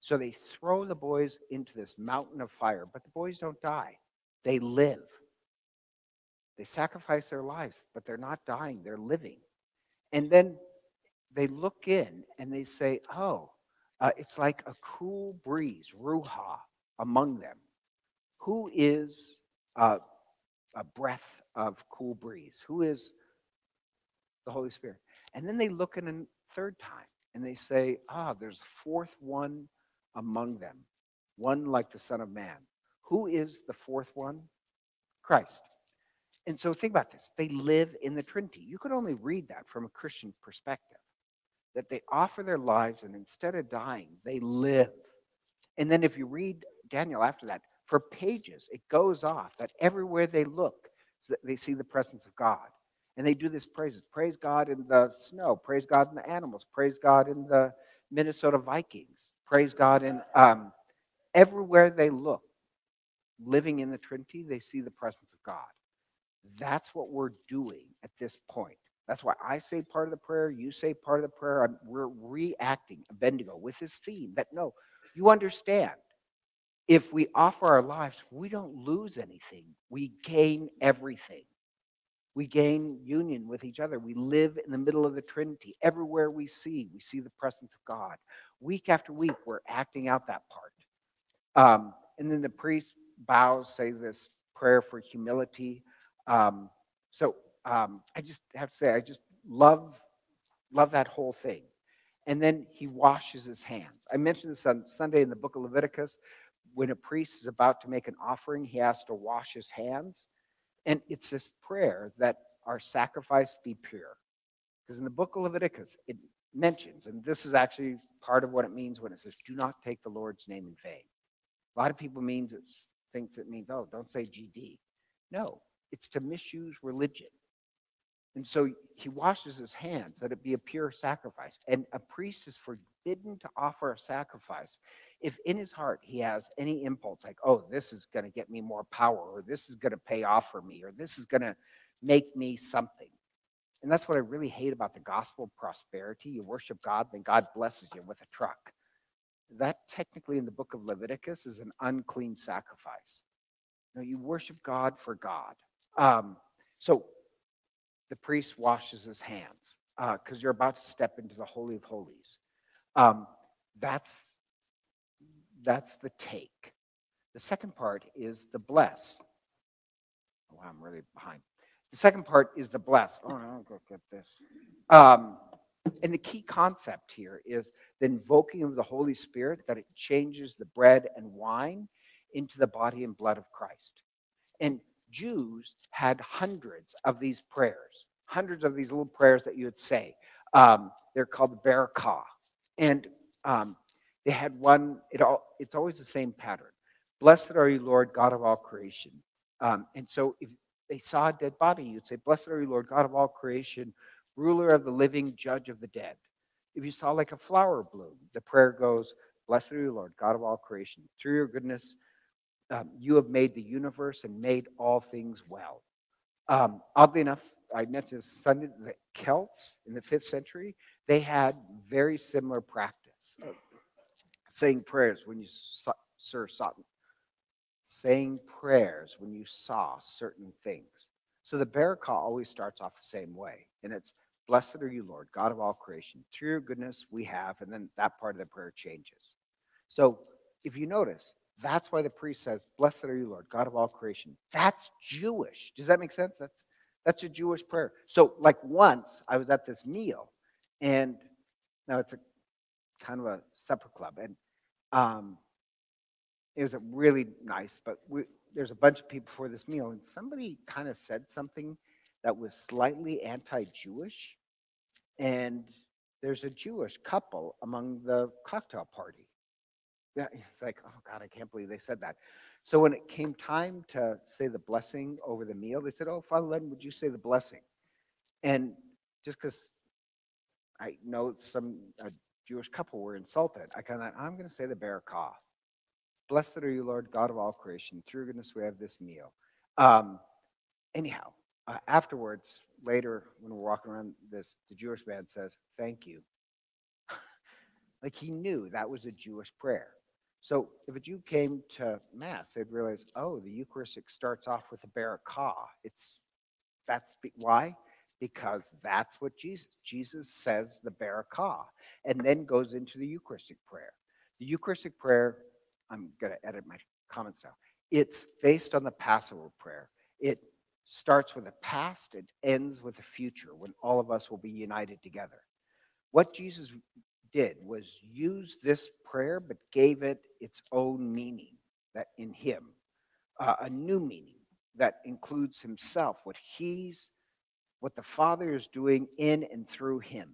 So they throw the boys into this mountain of fire, but the boys don't die. They live. They sacrifice their lives, but they're not dying, they're living. And then they look in and they say, Oh, uh, it's like a cool breeze, ruha, among them. Who is uh, a breath of cool breeze? Who is the Holy Spirit? And then they look in a third time and they say, Ah, there's a fourth one among them, one like the Son of Man. Who is the fourth one? Christ. And so think about this. They live in the Trinity. You could only read that from a Christian perspective that they offer their lives and instead of dying, they live. And then if you read Daniel after that, for pages, it goes off that everywhere they look, they see the presence of God. And they do this praises. Praise God in the snow. Praise God in the animals. Praise God in the Minnesota Vikings. Praise God in um, everywhere they look, living in the Trinity, they see the presence of God. That's what we're doing at this point. That's why I say part of the prayer, you say part of the prayer. I'm, we're reacting, Abednego, with this theme that no, you understand. If we offer our lives, we don't lose anything, we gain everything. We gain union with each other. We live in the middle of the Trinity. Everywhere we see, we see the presence of God. Week after week, we're acting out that part. Um, and then the priest bows, say this prayer for humility. Um, so um, I just have to say, I just love, love that whole thing. And then he washes his hands. I mentioned this on Sunday in the book of Leviticus. When a priest is about to make an offering, he has to wash his hands. And it's this prayer that our sacrifice be pure. Because in the book of Leviticus, it mentions, and this is actually part of what it means when it says, do not take the Lord's name in vain. A lot of people means it thinks it means, oh, don't say GD. No, it's to misuse religion. And so he washes his hands that it be a pure sacrifice. And a priest is forbidden to offer a sacrifice if in his heart he has any impulse like, oh, this is going to get me more power, or this is going to pay off for me, or this is going to make me something. And that's what I really hate about the gospel of prosperity. You worship God, then God blesses you with a truck. That technically in the book of Leviticus is an unclean sacrifice. No, you worship God for God. Um, so the priest washes his hands because uh, you're about to step into the Holy of Holies. Um, that's, that's the take. The second part is the bless. Oh, I'm really behind. The second part is the bless. Oh, I'll go get this. Um, and the key concept here is the invoking of the Holy Spirit, that it changes the bread and wine into the body and blood of Christ. And Jews had hundreds of these prayers, hundreds of these little prayers that you would say. Um, they're called Barakah. And um, they had one, it all, it's always the same pattern. Blessed are you, Lord, God of all creation. Um, and so if they saw a dead body, you'd say, Blessed are you, Lord, God of all creation, ruler of the living, judge of the dead. If you saw like a flower bloom, the prayer goes, Blessed are you, Lord, God of all creation. Through your goodness, um, you have made the universe and made all things well. Um, oddly enough, I mentioned Sunday, the Celts in the fifth century, they had very similar practice of saying prayers when you saw, sir, saw, saying prayers when you saw certain things. So the Barakah always starts off the same way, and it's Blessed are you, Lord, God of all creation. Through your goodness we have, and then that part of the prayer changes. So if you notice, that's why the priest says, Blessed are you, Lord, God of all creation. That's Jewish. Does that make sense? That's that's a Jewish prayer. So, like once I was at this meal, and now it's a kind of a supper club, and um, it was a really nice, but we, there's a bunch of people for this meal, and somebody kind of said something that was slightly anti-Jewish, and there's a Jewish couple among the cocktail party. Yeah, it's like, oh God, I can't believe they said that. So when it came time to say the blessing over the meal, they said, Oh, Father Len, would you say the blessing? And just because I know some a Jewish couple were insulted, I kind of thought, I'm going to say the barakah. Blessed are you, Lord, God of all creation. Through goodness we have this meal. Um, anyhow, uh, afterwards, later, when we're walking around this, the Jewish man says, Thank you. like he knew that was a Jewish prayer. So if a Jew came to Mass, they'd realize, oh, the Eucharistic starts off with a barakah. It's that's why? Because that's what Jesus. Jesus says the barakah and then goes into the Eucharistic prayer. The Eucharistic prayer, I'm going to edit my comments now. It's based on the Passover prayer. It starts with the past, it ends with the future when all of us will be united together. What Jesus did was use this prayer, but gave it its own meaning that in him, uh, a new meaning that includes himself, what he's, what the Father is doing in and through him.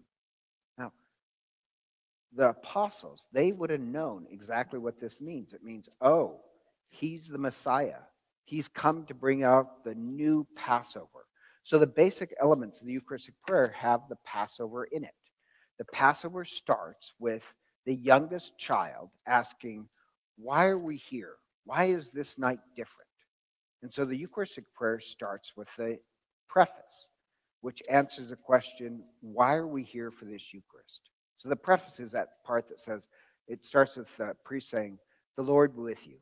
Now, the apostles, they would have known exactly what this means. It means, oh, he's the Messiah. He's come to bring out the new Passover. So the basic elements of the Eucharistic prayer have the Passover in it. The Passover starts with the youngest child asking, Why are we here? Why is this night different? And so the Eucharistic prayer starts with the preface, which answers the question, Why are we here for this Eucharist? So the preface is that part that says, it starts with the priest saying, The Lord be with you.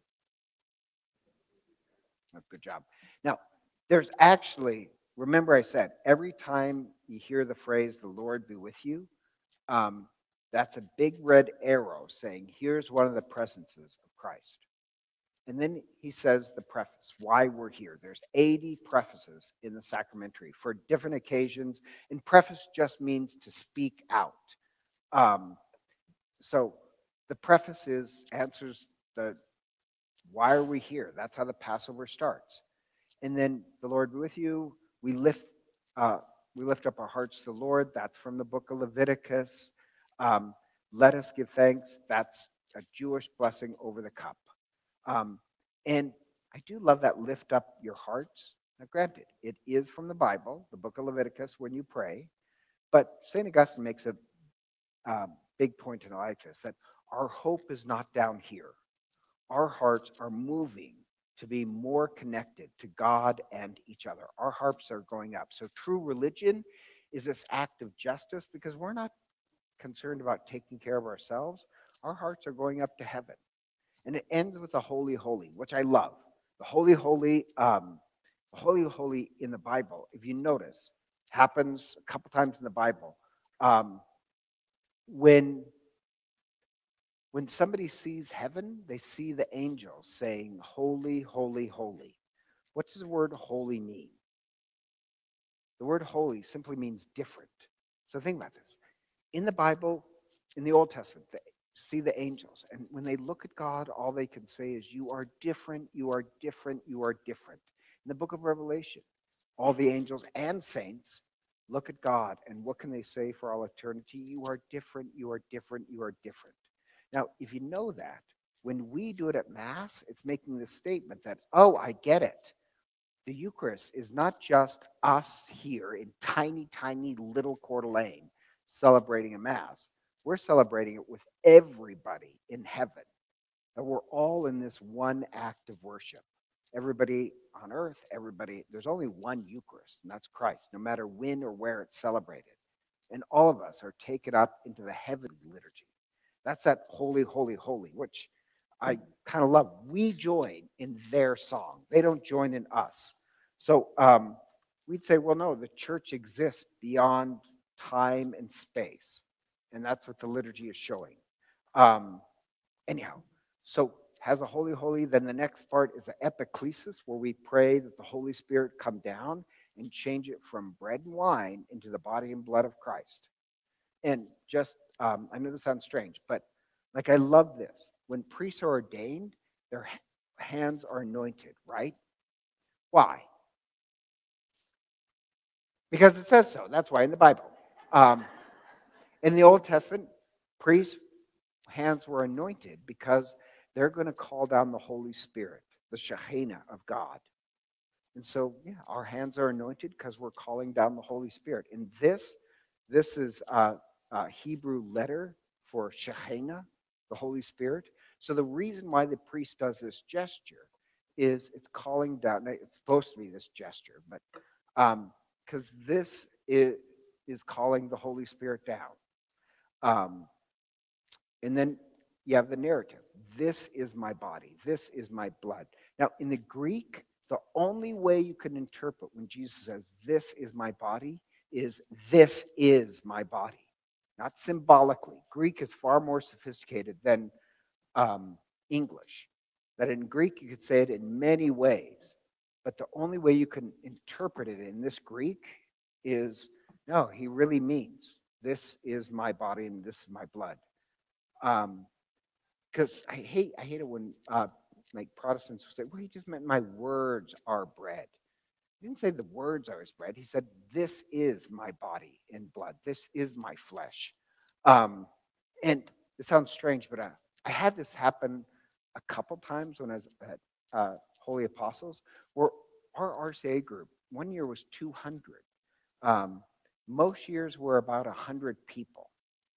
Oh, good job. Now, there's actually, remember I said, every time you hear the phrase, The Lord be with you, um, that's a big red arrow saying, here's one of the presences of Christ. And then he says the preface, why we're here. There's 80 prefaces in the sacramentary for different occasions. And preface just means to speak out. Um, so the preface is answers the why are we here? That's how the Passover starts. And then the Lord be with you. We lift uh, we lift up our hearts to the Lord. That's from the book of Leviticus. Um, let us give thanks. That's a Jewish blessing over the cup. Um, and I do love that lift up your hearts. Now, granted, it is from the Bible, the book of Leviticus, when you pray. But St. Augustine makes a uh, big point in like this that our hope is not down here. Our hearts are moving to be more connected to God and each other. Our hearts are going up. So true religion is this act of justice because we're not concerned about taking care of ourselves. Our hearts are going up to heaven. And it ends with the holy, holy, which I love. The holy, holy, um, the holy, holy in the Bible, if you notice, happens a couple times in the Bible. Um, when when somebody sees heaven, they see the angels saying, Holy, holy, holy. What does the word holy mean? The word holy simply means different. So think about this. In the Bible, in the Old Testament, they see the angels. And when they look at God, all they can say is, You are different, you are different, you are different. In the book of Revelation, all the angels and saints look at God, and what can they say for all eternity? You are different, you are different, you are different. Now, if you know that, when we do it at Mass, it's making the statement that, oh, I get it. The Eucharist is not just us here in tiny, tiny little Coeur d'Alene celebrating a Mass. We're celebrating it with everybody in heaven. And we're all in this one act of worship. Everybody on earth, everybody, there's only one Eucharist, and that's Christ, no matter when or where it's celebrated. And all of us are taken up into the heavenly liturgy. That's that holy, holy, holy, which I kind of love. We join in their song, they don't join in us. So um, we'd say, well, no, the church exists beyond time and space. And that's what the liturgy is showing. Um, anyhow, so has a holy holy. Then the next part is the epiclesis, where we pray that the Holy Spirit come down and change it from bread and wine into the body and blood of Christ. And just, um, I know this sounds strange, but like I love this. When priests are ordained, their hands are anointed, right? Why? Because it says so. That's why in the Bible. Um, in the Old Testament, priests' hands were anointed because they're going to call down the Holy Spirit, the Shekinah of God. And so, yeah, our hands are anointed because we're calling down the Holy Spirit. And this, this is a, a Hebrew letter for Shekinah, the Holy Spirit. So the reason why the priest does this gesture is it's calling down. It's supposed to be this gesture, but because um, this is, is calling the Holy Spirit down. Um, and then you have the narrative. This is my body. This is my blood. Now, in the Greek, the only way you can interpret when Jesus says, This is my body, is this is my body, not symbolically. Greek is far more sophisticated than um, English. That in Greek, you could say it in many ways, but the only way you can interpret it in this Greek is no, he really means this is my body and this is my blood. Because um, I hate I hate it when uh, like Protestants would say, well, he just meant my words are bread. He didn't say the words are his bread. He said, this is my body and blood. This is my flesh. Um, and it sounds strange, but I, I had this happen a couple times when I was at uh, Holy Apostles, where our RCIA group, one year was 200. Um, most years were about 100 people.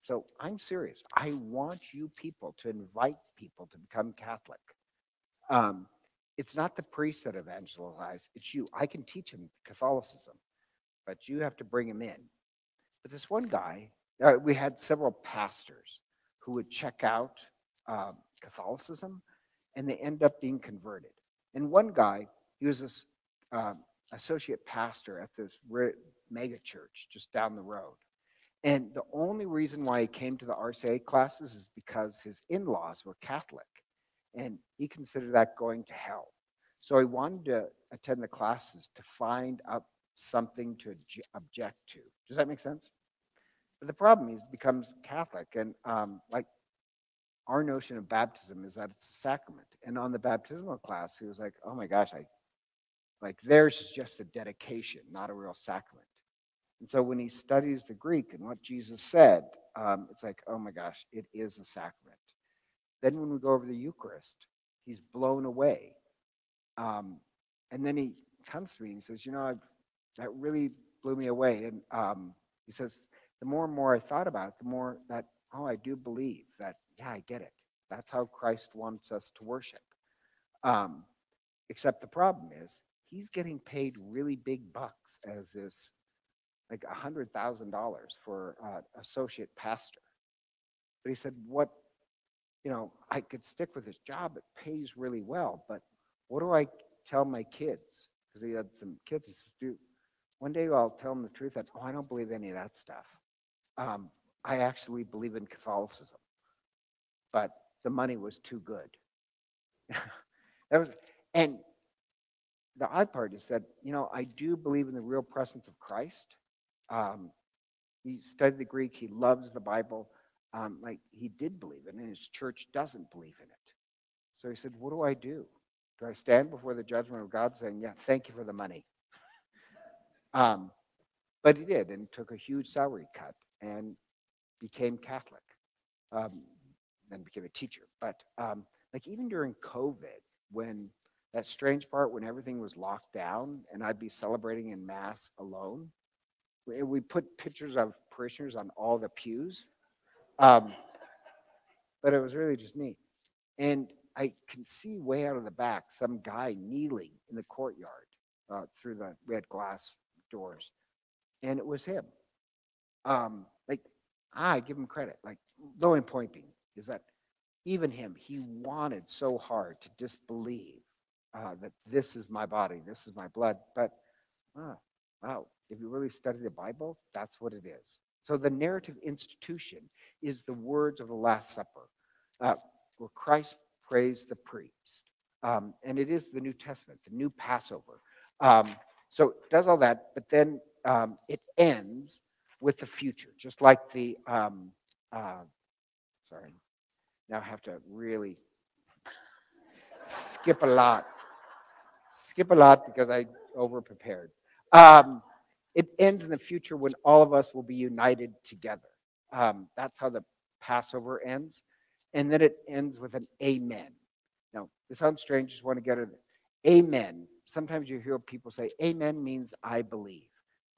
So I'm serious. I want you people to invite people to become Catholic. Um, it's not the priest that evangelize, it's you. I can teach him Catholicism, but you have to bring him in. But this one guy, uh, we had several pastors who would check out um, Catholicism and they end up being converted. And one guy, he was this um, associate pastor at this church just down the road. And the only reason why he came to the RCIA classes is because his in laws were Catholic and he considered that going to hell. So he wanted to attend the classes to find out something to object to. Does that make sense? But the problem is becomes Catholic, and um, like our notion of baptism is that it's a sacrament. And on the baptismal class, he was like, "Oh my gosh, I like theirs is just a dedication, not a real sacrament." And so when he studies the Greek and what Jesus said, um, it's like, "Oh my gosh, it is a sacrament." Then when we go over the Eucharist, he's blown away. Um, and then he comes to me and he says, You know, I've, that really blew me away. And um, he says, The more and more I thought about it, the more that, oh, I do believe that, yeah, I get it. That's how Christ wants us to worship. Um, except the problem is, he's getting paid really big bucks as this, like a $100,000 for uh, associate pastor. But he said, What you know, I could stick with this job. It pays really well, but what do I tell my kids? Because he had some kids. He says, dude, one day I'll tell them the truth. That's, oh, I don't believe any of that stuff. Um, I actually believe in Catholicism, but the money was too good. that was, and the odd part is that, you know, I do believe in the real presence of Christ. Um, he studied the Greek. He loves the Bible um, like he did believe it, and his church doesn't believe in it. So he said, What do I do? Do I stand before the judgment of God saying, Yeah, thank you for the money? um, but he did, and took a huge salary cut and became Catholic, um, then became a teacher. But um, like even during COVID, when that strange part when everything was locked down and I'd be celebrating in mass alone, we, put pictures of parishioners on all the pews um, but it was really just neat. And I can see way out of the back some guy kneeling in the courtyard uh, through the red glass doors, and it was him. Um, like I give him credit. Like the only point being is that even him, he wanted so hard to disbelieve uh, that this is my body, this is my blood. But uh, wow, if you really study the Bible, that's what it is. So the narrative institution is the words of the Last Supper, uh, where Christ prays the priest. Um, and it is the New Testament, the new Passover. Um, so it does all that, but then um, it ends with the future, just like the, um, uh, sorry, now I have to really skip a lot. Skip a lot because I over prepared. It ends in the future when all of us will be united together. Um, that's how the Passover ends. And then it ends with an amen. Now, this sounds strange, just want to get it. Amen. Sometimes you hear people say, Amen means I believe.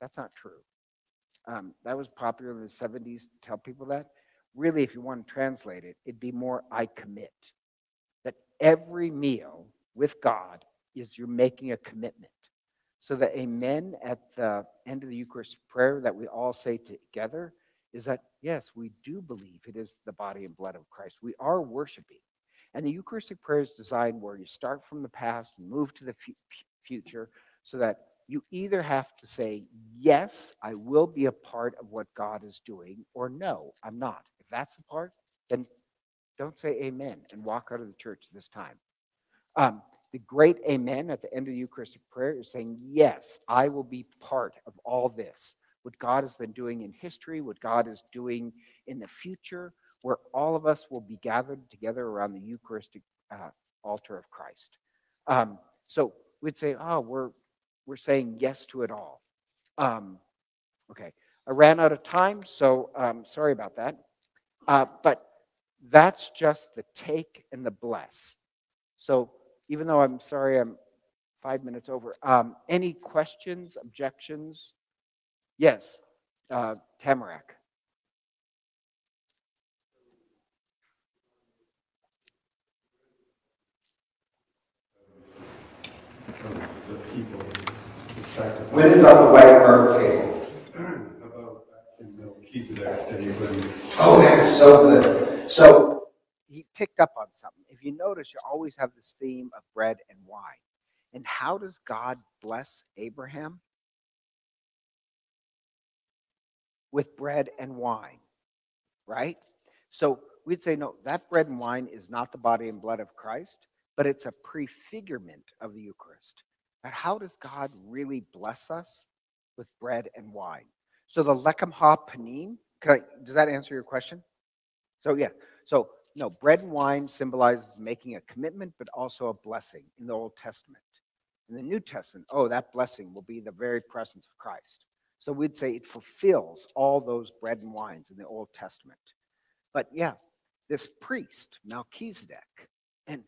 That's not true. Um, that was popular in the 70s to tell people that. Really, if you want to translate it, it'd be more I commit. That every meal with God is you're making a commitment. So the amen at the end of the Eucharistic prayer that we all say together is that, yes, we do believe it is the body and blood of Christ. We are worshiping. And the Eucharistic prayer is designed where you start from the past and move to the future so that you either have to say, yes, I will be a part of what God is doing, or no, I'm not. If that's a part, then don't say amen and walk out of the church this time. Um, the great amen at the end of the Eucharistic prayer is saying, Yes, I will be part of all this. What God has been doing in history, what God is doing in the future, where all of us will be gathered together around the Eucharistic uh, altar of Christ. Um, so we'd say, Oh, we're, we're saying yes to it all. Um, okay, I ran out of time, so um, sorry about that. Uh, but that's just the take and the bless. So even though I'm sorry I'm five minutes over. Um, any questions, objections? Yes, uh, Tamarack. When it's on the white mark table. Oh, that is so good. So he picked up on something. If you notice, you always have this theme of bread and wine. And how does God bless Abraham? With bread and wine, right? So we'd say, no, that bread and wine is not the body and blood of Christ, but it's a prefigurement of the Eucharist. But how does God really bless us with bread and wine? So the lechem ha panim, I, does that answer your question? So yeah, so no, bread and wine symbolizes making a commitment, but also a blessing in the Old Testament. In the New Testament, oh, that blessing will be the very presence of Christ. So we'd say it fulfills all those bread and wines in the Old Testament. But yeah, this priest, Melchizedek, and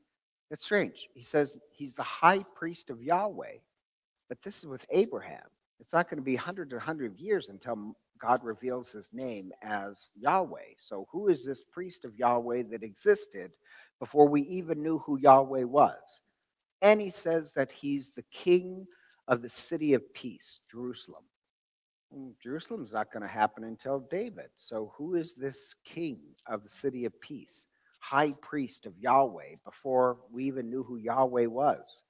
it's strange. He says he's the high priest of Yahweh, but this is with Abraham. It's not going to be hundreds or hundred of years until God reveals his name as Yahweh. So, who is this priest of Yahweh that existed before we even knew who Yahweh was? And he says that he's the king of the city of peace, Jerusalem. Hmm, Jerusalem's not going to happen until David. So, who is this king of the city of peace, high priest of Yahweh, before we even knew who Yahweh was?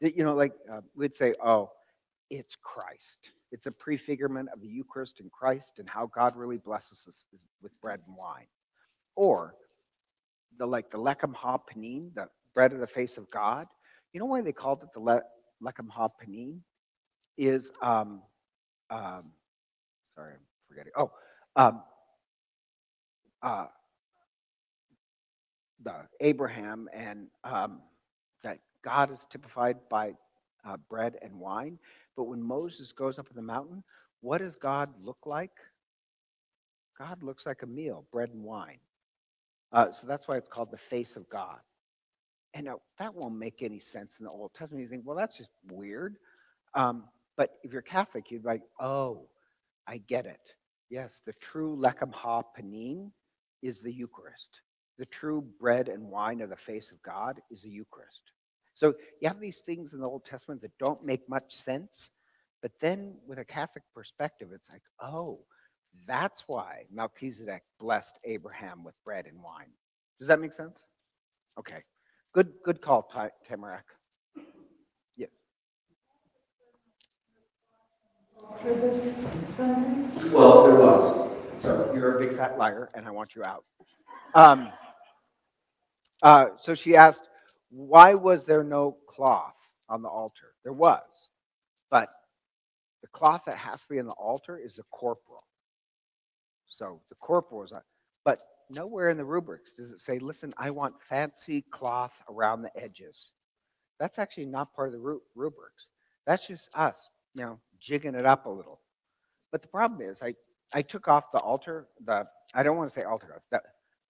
You know, like uh, we'd say, oh, it's Christ. It's a prefigurement of the Eucharist and Christ and how God really blesses us with bread and wine. Or the like the lechem ha panim, the bread of the face of God. You know why they called it the le- lechem ha panim? Is um, um, sorry, I'm forgetting. Oh, um, uh, the Abraham and um, that God is typified by uh, bread and wine. But when Moses goes up in the mountain, what does God look like? God looks like a meal, bread and wine. Uh, so that's why it's called the face of God. And now, that won't make any sense in the Old Testament. You think, well, that's just weird. Um, but if you're Catholic, you'd be like, oh, I get it. Yes, the true lechem ha panim is the Eucharist. The true bread and wine of the face of God is the Eucharist. So you have these things in the Old Testament that don't make much sense, but then with a Catholic perspective, it's like, oh, that's why Melchizedek blessed Abraham with bread and wine. Does that make sense? Okay. Good good call, Tamarack. Yeah. Well, there was. So you're a big fat liar, and I want you out. Um, uh, so she asked, why was there no cloth on the altar? There was, but the cloth that has to be on the altar is the corporal. So the corporal is, on- but nowhere in the rubrics does it say, listen, I want fancy cloth around the edges. That's actually not part of the rubrics. That's just us, you know, jigging it up a little. But the problem is, I, I took off the altar, the, I don't want to say altar, the,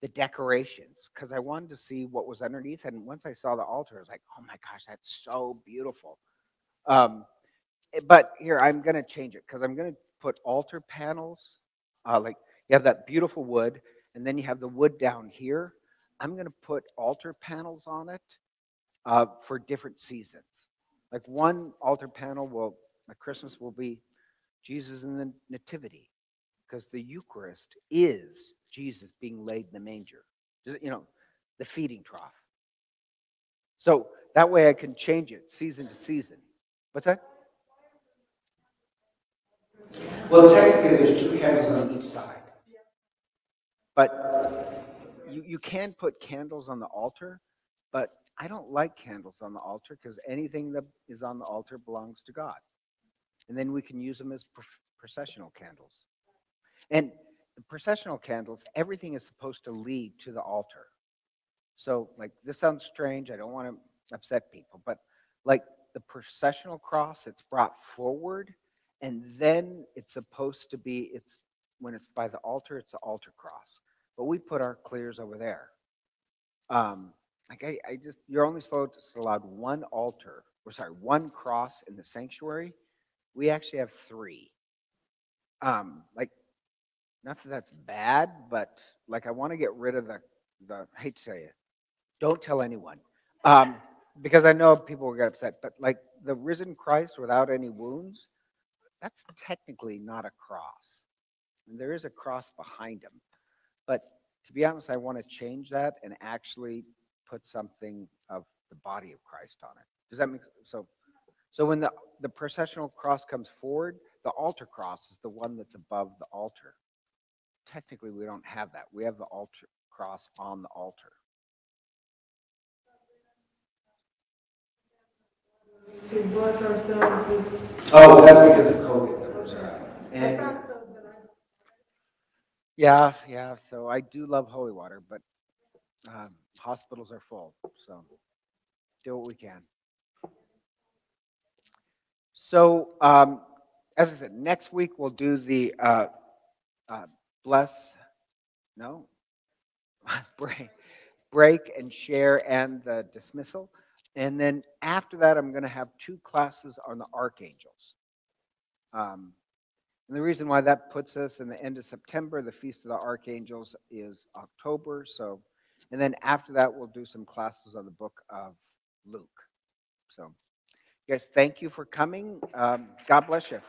the decorations, because I wanted to see what was underneath. And once I saw the altar, I was like, oh my gosh, that's so beautiful. Um, eh, but here, I'm going to change it because I'm going to put altar panels, uh, like you have that beautiful wood, and then you have the wood down here. I'm going to put altar panels on it uh, for different seasons. Like one altar panel will, at Christmas, will be Jesus in the Nativity, because the Eucharist is Jesus being laid in the manger, you know, the feeding trough. So that way I can change it season to season. What's that? Well, technically, there's two candles on each side. But you, you can put candles on the altar, but I don't like candles on the altar because anything that is on the altar belongs to God. And then we can use them as pro- processional candles. And processional candles, everything is supposed to lead to the altar. So, like, this sounds strange. I don't want to upset people, but like the processional cross, it's brought forward, and then it's supposed to be, it's when it's by the altar, it's the altar cross. But we put our clears over there. Um, like I, I just, you're only supposed to allowed one altar, or sorry, one cross in the sanctuary. We actually have three. Um, like, not that that's bad, but like I want to get rid of the, the, I hate to tell you, don't tell anyone. Um, because I know people will get upset, but like the risen Christ without any wounds, that's technically not a cross. And there is a cross behind him. But to be honest, I want to change that and actually put something of the body of Christ on it. Does that make so? So when the, the processional cross comes forward, the altar cross is the one that's above the altar. Technically, we don't have that. We have the altar cross on the altar. to bless ourselves is. Oh, that's because of COVID numbers are out. And thought so, but I- yeah, yeah. So I do love holy water, but um, hospitals are full. So do what we can. So um, as I said, next week we'll do the uh, uh, bless, no, break, break and share and the dismissal. And then after that, I'm going to have two classes on the archangels. Um, and the reason why that puts us in the end of September, the Feast of the Archangels is October. So, and then after that, we'll do some classes on the book of Luke. So, guys, thank you for coming. Um, God bless you.